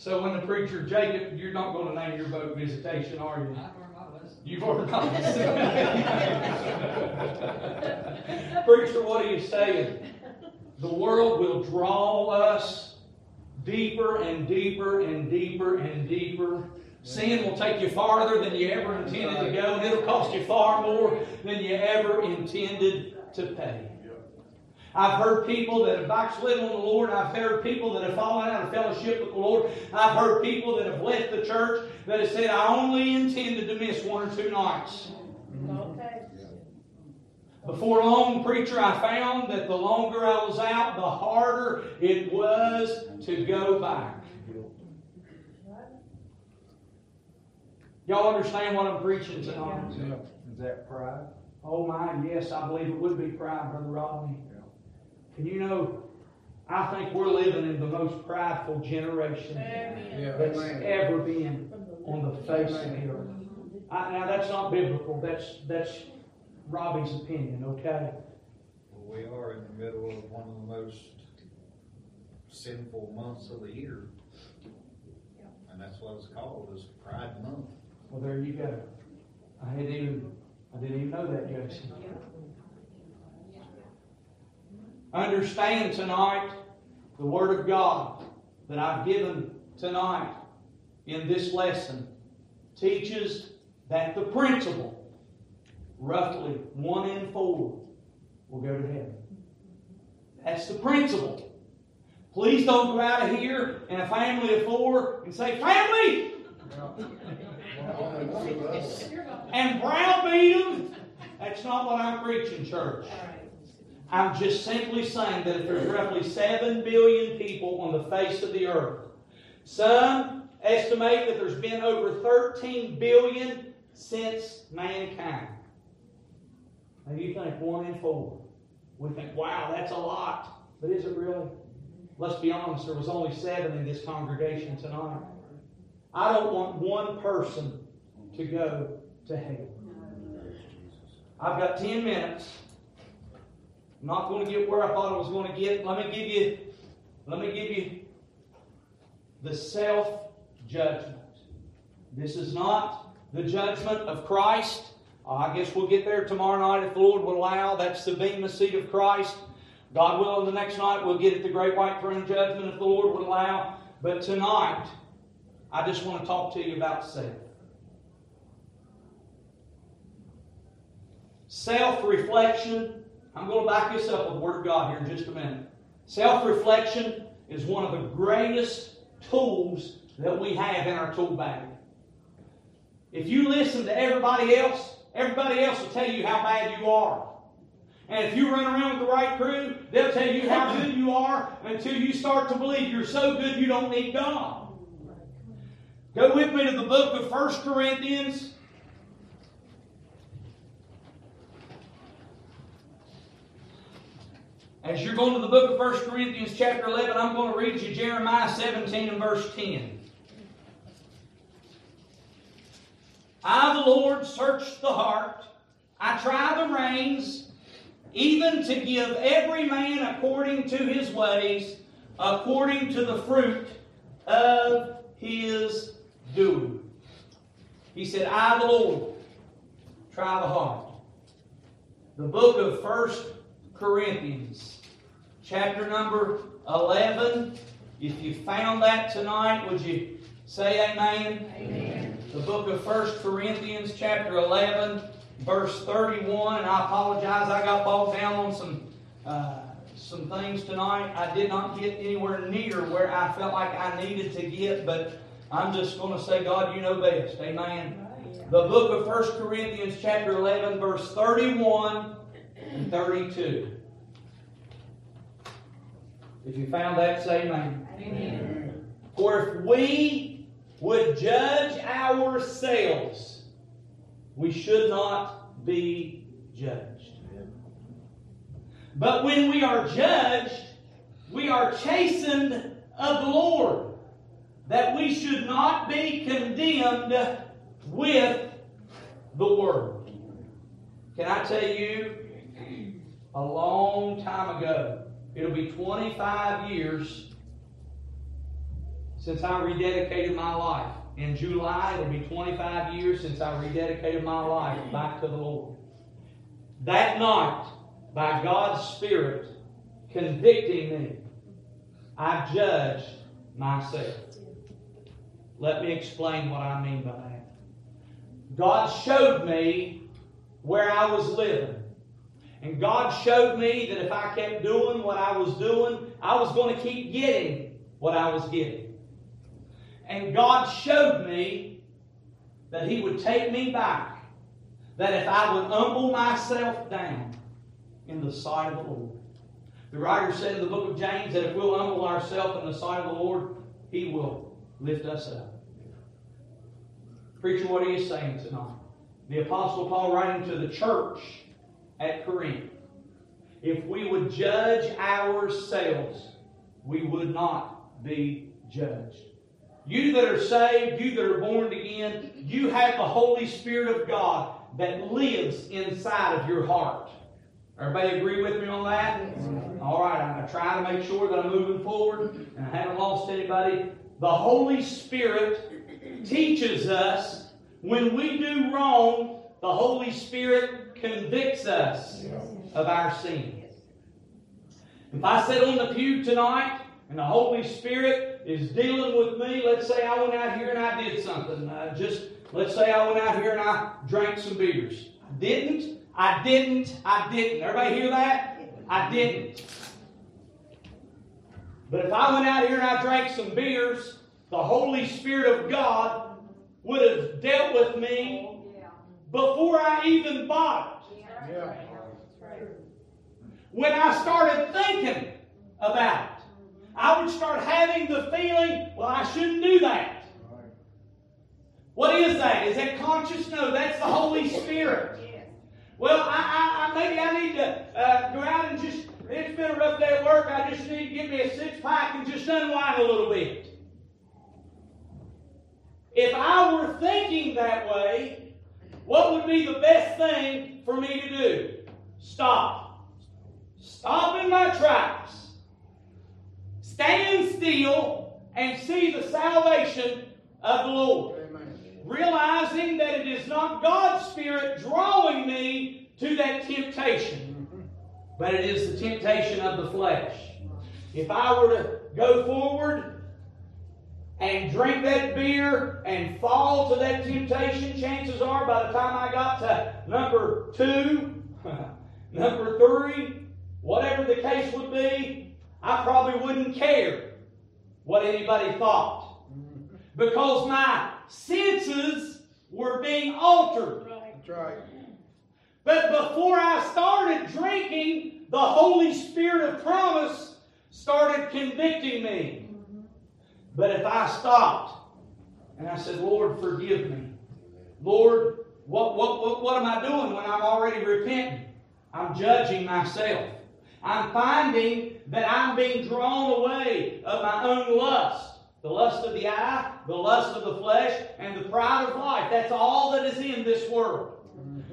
[SPEAKER 1] So when the preacher, Jacob, you're not going to name your boat Visitation, are you? You've already done. Preacher, what are you saying? The world will draw us deeper and deeper and deeper and deeper. Sin will take you farther than you ever intended to go, and it'll cost you far more than you ever intended to pay. I've heard people that have backslidden on the Lord. I've heard people that have fallen out of fellowship with the Lord. I've heard people that have left the church that have said, I only intended to miss one or two nights.
[SPEAKER 3] Okay.
[SPEAKER 1] Before long, preacher, I found that the longer I was out, the harder it was to go back. Y'all understand what I'm preaching tonight?
[SPEAKER 2] Yeah. Is that pride?
[SPEAKER 1] Oh my, yes, I believe it would be pride, Brother Rodney. And you know, I think we're living in the most prideful generation
[SPEAKER 3] Amen.
[SPEAKER 1] that's ever been on the face of the earth. I, now that's not biblical. That's that's Robby's opinion. Okay.
[SPEAKER 4] Well, we are in the middle of one of the most sinful months of the year. And that's what it's called, is Pride Month.
[SPEAKER 1] Well, there you go. I didn't even I didn't even know that, Jason. Understand tonight the Word of God that I've given tonight in this lesson teaches that the principle, roughly one in four, will go to heaven. That's the principle. Please don't go out of here in a family of four and say, Family! and browbeat them. That's not what I'm preaching, church. I'm just simply saying that if there's roughly 7 billion people on the face of the earth, some estimate that there's been over 13 billion since mankind. Now you think one in four. We think, wow, that's a lot. But is it really? Let's be honest, there was only seven in this congregation tonight. I don't want one person to go to hell. I've got 10 minutes. I'm not going to get where I thought I was going to get. Let me give you, let me give you the self judgment. This is not the judgment of Christ. Uh, I guess we'll get there tomorrow night if the Lord will allow. That's the Bema seat of Christ. God willing, the next night we'll get at the great white throne judgment if the Lord would allow. But tonight, I just want to talk to you about self. Self reflection. I'm going to back this up with the Word of God here in just a minute. Self reflection is one of the greatest tools that we have in our tool bag. If you listen to everybody else, everybody else will tell you how bad you are. And if you run around with the right crew, they'll tell you how good you are until you start to believe you're so good you don't need God. Go with me to the book of 1 Corinthians. As you're going to the book of 1 Corinthians, chapter 11, I'm going to read you Jeremiah 17 and verse 10. I, the Lord, search the heart. I try the reins, even to give every man according to his ways, according to the fruit of his doing. He said, I, the Lord, try the heart. The book of First Corinthians, chapter number 11. If you found that tonight, would you say amen?
[SPEAKER 3] Amen.
[SPEAKER 1] The book of First Corinthians, chapter 11, verse 31. And I apologize, I got bogged down on some. Uh, some things tonight. I did not get anywhere near where I felt like I needed to get, but I'm just going to say, God, you know best. Amen. The book of 1 Corinthians, chapter 11, verse 31 and 32. If you found that, say amen.
[SPEAKER 3] Amen.
[SPEAKER 1] For if we would judge ourselves, we should not be judged. But when we are judged, we are chastened of the Lord, that we should not be condemned with the world. Can I tell you, a long time ago, it'll be 25 years since I rededicated my life. In July, it'll be 25 years since I rededicated my life back to the Lord. That night, by God's Spirit convicting me, I judged myself. Let me explain what I mean by that. God showed me where I was living. And God showed me that if I kept doing what I was doing, I was going to keep getting what I was getting. And God showed me that He would take me back. That if I would humble myself down in the sight of the Lord. The writer said in the book of James that if we'll humble ourselves in the sight of the Lord, He will lift us up. Preacher, what are you saying tonight? The Apostle Paul writing to the church at Corinth. If we would judge ourselves, we would not be judged. You that are saved, you that are born again, you have the Holy Spirit of God that lives inside of your heart. Everybody agree with me on that? All right, I'm trying to make sure that I'm moving forward and I haven't lost anybody. The Holy Spirit teaches us when we do wrong, the Holy Spirit convicts us of our sin. If I sit on the pew tonight and the Holy Spirit is dealing with me, let's say I went out here and I did something. Uh, just let's say I went out here and I drank some beers. I didn't. I didn't. I didn't. Everybody hear that? I didn't. But if I went out here and I drank some beers, the Holy Spirit of God would have dealt with me before I even bought it. When I started thinking about it, I would start having the feeling, well, I shouldn't do that. What is that? Is that conscious? No, that's the Holy Spirit. Well, I, I, I maybe I need to uh, go out and just, it's been a rough day at work, I just need to get me a six pack and just unwind a little bit. If I were thinking that way, what would be the best thing for me to do? Stop. Stop in my tracks. Stand still and see the salvation of the Lord. Realizing that it is not God's Spirit drawing me to that temptation, but it is the temptation of the flesh. If I were to go forward and drink that beer and fall to that temptation, chances are by the time I got to number two, number three, whatever the case would be, I probably wouldn't care what anybody thought. Because my senses were being altered.
[SPEAKER 2] That's right.
[SPEAKER 1] But before I started drinking, the Holy Spirit of promise started convicting me. But if I stopped and I said, Lord, forgive me. Lord, what, what, what, what am I doing when I'm already repenting? I'm judging myself. I'm finding that I'm being drawn away of my own lust. The lust of the eye, the lust of the flesh, and the pride of life. That's all that is in this world.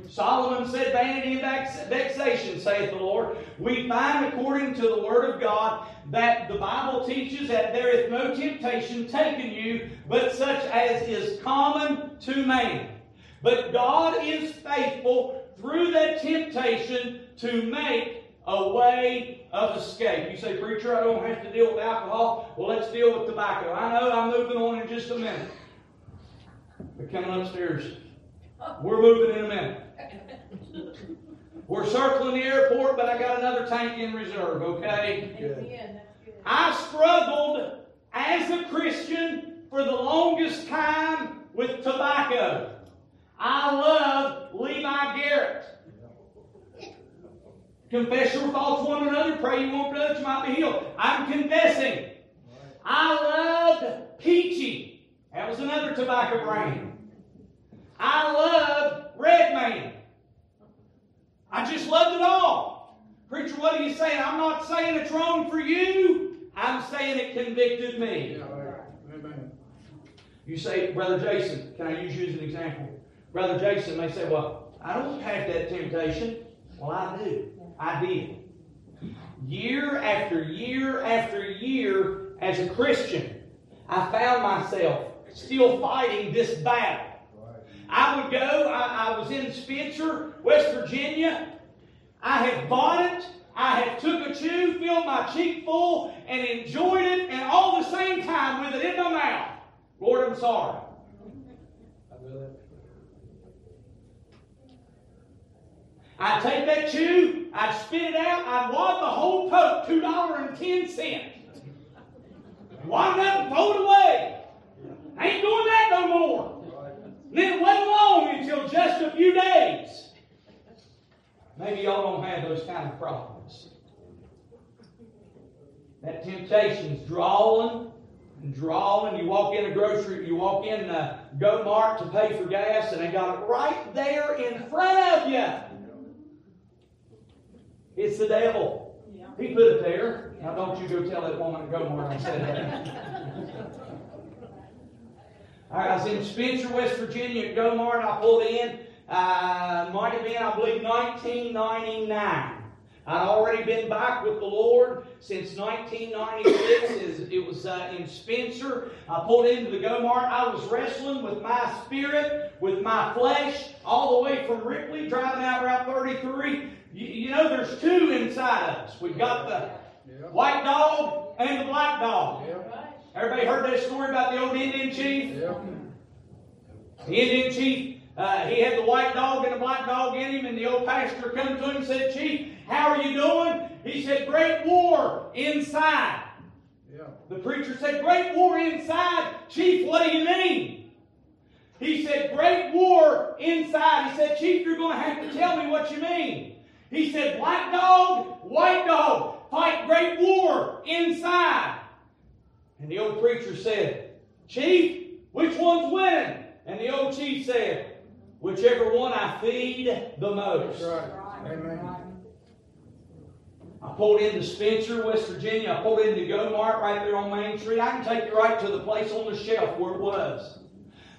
[SPEAKER 1] Solomon said, Vanity and vexation, saith the Lord. We find, according to the Word of God, that the Bible teaches that there is no temptation taken you, but such as is common to man. But God is faithful through that temptation to make a way of escape. You say, Preacher, I don't have to deal with alcohol. Well, let's deal with tobacco. I know I'm moving on in just a minute. We're coming upstairs. We're moving in a minute. We're circling the airport, but I got another tank in reserve, okay?
[SPEAKER 3] Amen, good.
[SPEAKER 1] I struggled as a Christian for the longest time with tobacco. I love Levi Garrett. Confess your faults one another. Pray you won't that you might be healed. I'm confessing. I loved Peachy. That was another tobacco brand. I loved Red Man. I just loved it all. Preacher, what are you saying? I'm not saying it's wrong for you. I'm saying it convicted me.
[SPEAKER 2] Amen.
[SPEAKER 1] You say, Brother Jason, can I use you as an example? Brother Jason may say, Well, I don't have that temptation. Well, I do. I did. Year after year after year, as a Christian, I found myself still fighting this battle. I would go, I, I was in Spencer, West Virginia. I had bought it. I had took a chew, filled my cheek full, and enjoyed it, and all the same time with it in my mouth. Lord, I'm sorry. I'd take that chew, I'd spit it out, I'd wad the whole tote, $2.10. Wad it up and throw it away. I ain't doing that no more. And then it wasn't long until just a few days. Maybe y'all don't have those kind of problems. That temptation's drawing and drawing. You walk in a grocery, you walk in a Go Mart to pay for gas, and they got it right there in front of you. It's the devil. He put it there. Now don't you go tell that woman to go Mart I said that. I was in Spencer, West Virginia at Go Mart. I pulled in. Uh, might have been, I believe, 1999. I'd already been back with the Lord since 1996. It was uh, in Spencer. I pulled into the Go Mart. I was wrestling with my spirit, with my flesh, all the way from Ripley, driving out Route 33. You, you know, there's two inside of us. We've got the white dog and the black dog. Everybody heard that story about the old Indian chief?
[SPEAKER 2] Yeah.
[SPEAKER 1] The Indian chief, uh, he had the white dog and the black dog in him, and the old pastor come to him and said, Chief, how are you doing? He said, Great war inside.
[SPEAKER 2] Yeah.
[SPEAKER 1] The preacher said, Great war inside. Chief, what do you mean? He said, Great war inside. He said, Chief, you're going to have to tell me what you mean. He said, Black dog, white dog, fight great war inside. And the old preacher said, Chief, which one's winning? And the old chief said, Whichever one I feed the most.
[SPEAKER 2] That's right. Amen.
[SPEAKER 1] I pulled into Spencer, West Virginia. I pulled into Go Mart right there on Main Street. I can take you right to the place on the shelf where it was.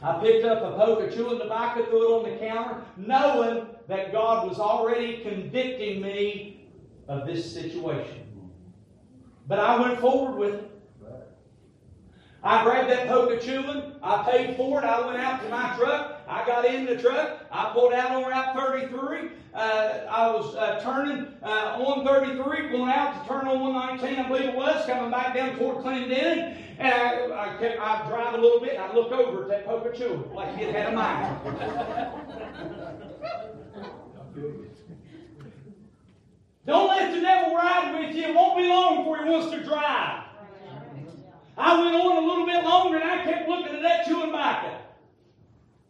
[SPEAKER 1] I picked up a poke of chewing tobacco, threw it on the counter, knowing that God was already convicting me of this situation. But I went forward with it. I grabbed that chewing. I paid for it. I went out to my truck. I got in the truck. I pulled out on Route 33. Uh, I was uh, turning uh, on 33, going out to turn on 119, I believe it was, coming back down toward Clendenin. And I, I, kept, I drive a little bit, and I look over at that chewing like it had a mind. Don't let the devil ride with you. It won't be long before he wants to drive. I went on a little bit longer and I kept looking at that chewing tobacco.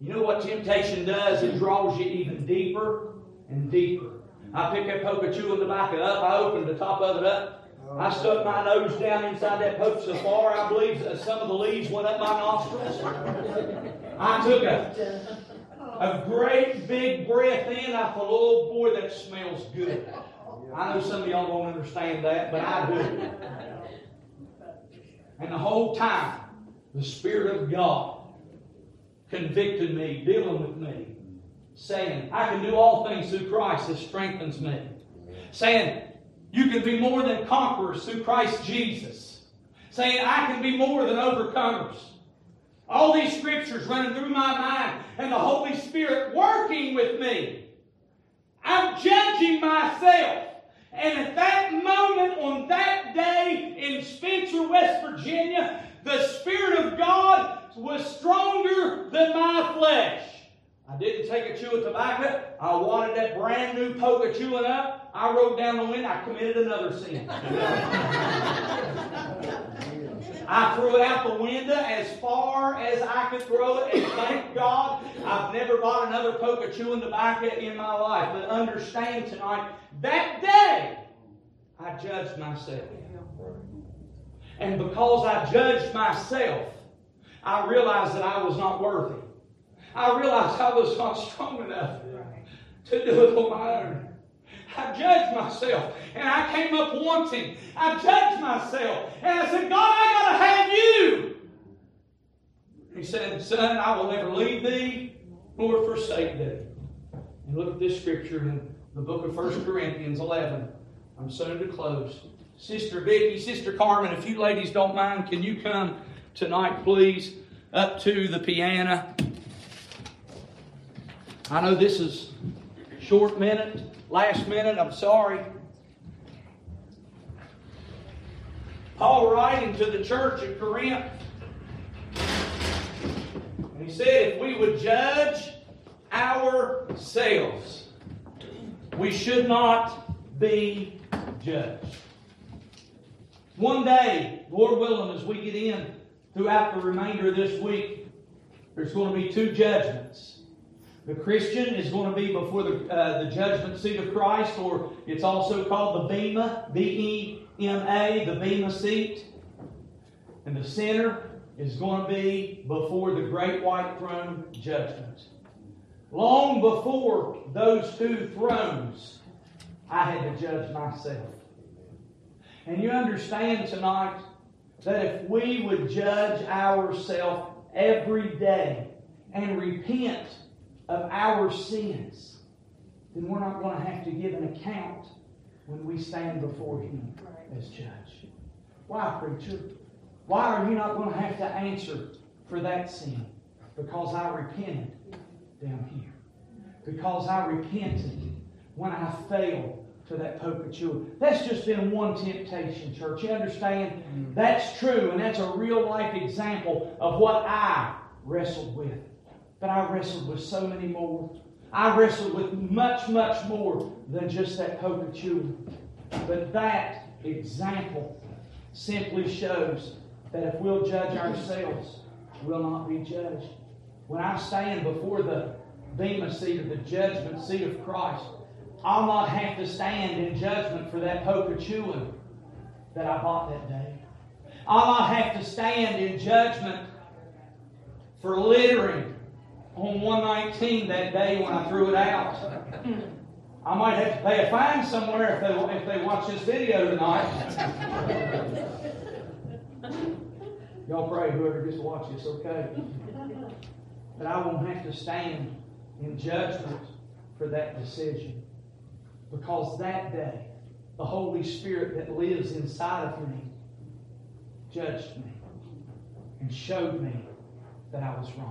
[SPEAKER 1] You know what temptation does? It draws you even deeper and deeper. I picked that poke of chewing tobacco up. I opened the top of it up. I stuck my nose down inside that poke so far, I believe some of the leaves went up my nostrils. I took a, a great big breath in. I thought, oh boy, that smells good. I know some of y'all won't understand that, but I do. And the whole time, the Spirit of God convicted me, dealing with me, saying, I can do all things through Christ that strengthens me. Saying, you can be more than conquerors through Christ Jesus. Saying, I can be more than overcomers. All these scriptures running through my mind, and the Holy Spirit working with me. I'm judging myself. And at that moment, on that day in Spencer, West Virginia, the Spirit of God was stronger than my flesh. I didn't take a chew of tobacco. I wanted that brand new poke of chewing up. I rode down the wind. I committed another sin. I threw it out the window as far as I could throw it, and thank God I've never bought another poke of chewing tobacco in my life. But understand tonight, that day, I judged myself. And because I judged myself, I realized that I was not worthy. I realized I was not strong enough to do it on my own. I judged myself and I came up wanting. I judged myself and I said, God, I got to have you. He said, Son, I will never leave thee nor forsake thee. And look at this scripture in the book of 1 Corinthians 11. I'm soon to close. Sister Vicky, Sister Carmen, if you ladies don't mind, can you come tonight, please, up to the piano? I know this is short minute, last minute, I'm sorry. Paul writing to the church at Corinth, and he said, if we would judge ourselves, we should not be judged. One day, Lord willing, as we get in throughout the remainder of this week, there's going to be two judgments. The Christian is going to be before the, uh, the judgment seat of Christ, or it's also called the Bema, B E M A, the Bema seat. And the sinner is going to be before the great white throne judgment. Long before those two thrones, I had to judge myself. And you understand tonight that if we would judge ourselves every day and repent of our sins, then we're not going to have to give an account when we stand before Him as judge. Why, preacher? Why are you not going to have to answer for that sin? Because I repented down here. Because I repented when I failed to that poke of chewing. That's just been one temptation, church. You understand? Mm. That's true, and that's a real life example of what I wrestled with. But I wrestled with so many more. I wrestled with much, much more than just that poke of chewing. But that example simply shows that if we'll judge ourselves, we'll not be judged. When I stand before the Bema seat or the judgment seat of Christ, I'll not have to stand in judgment for that poke of chewing that I bought that day. I'll not have to stand in judgment for littering on 119 that day when I threw it out. I might have to pay a fine somewhere if they, if they watch this video tonight. Y'all pray whoever gets to watch this, okay? But I won't have to stand in judgment for that decision. Because that day, the Holy Spirit that lives inside of me judged me and showed me that I was wrong.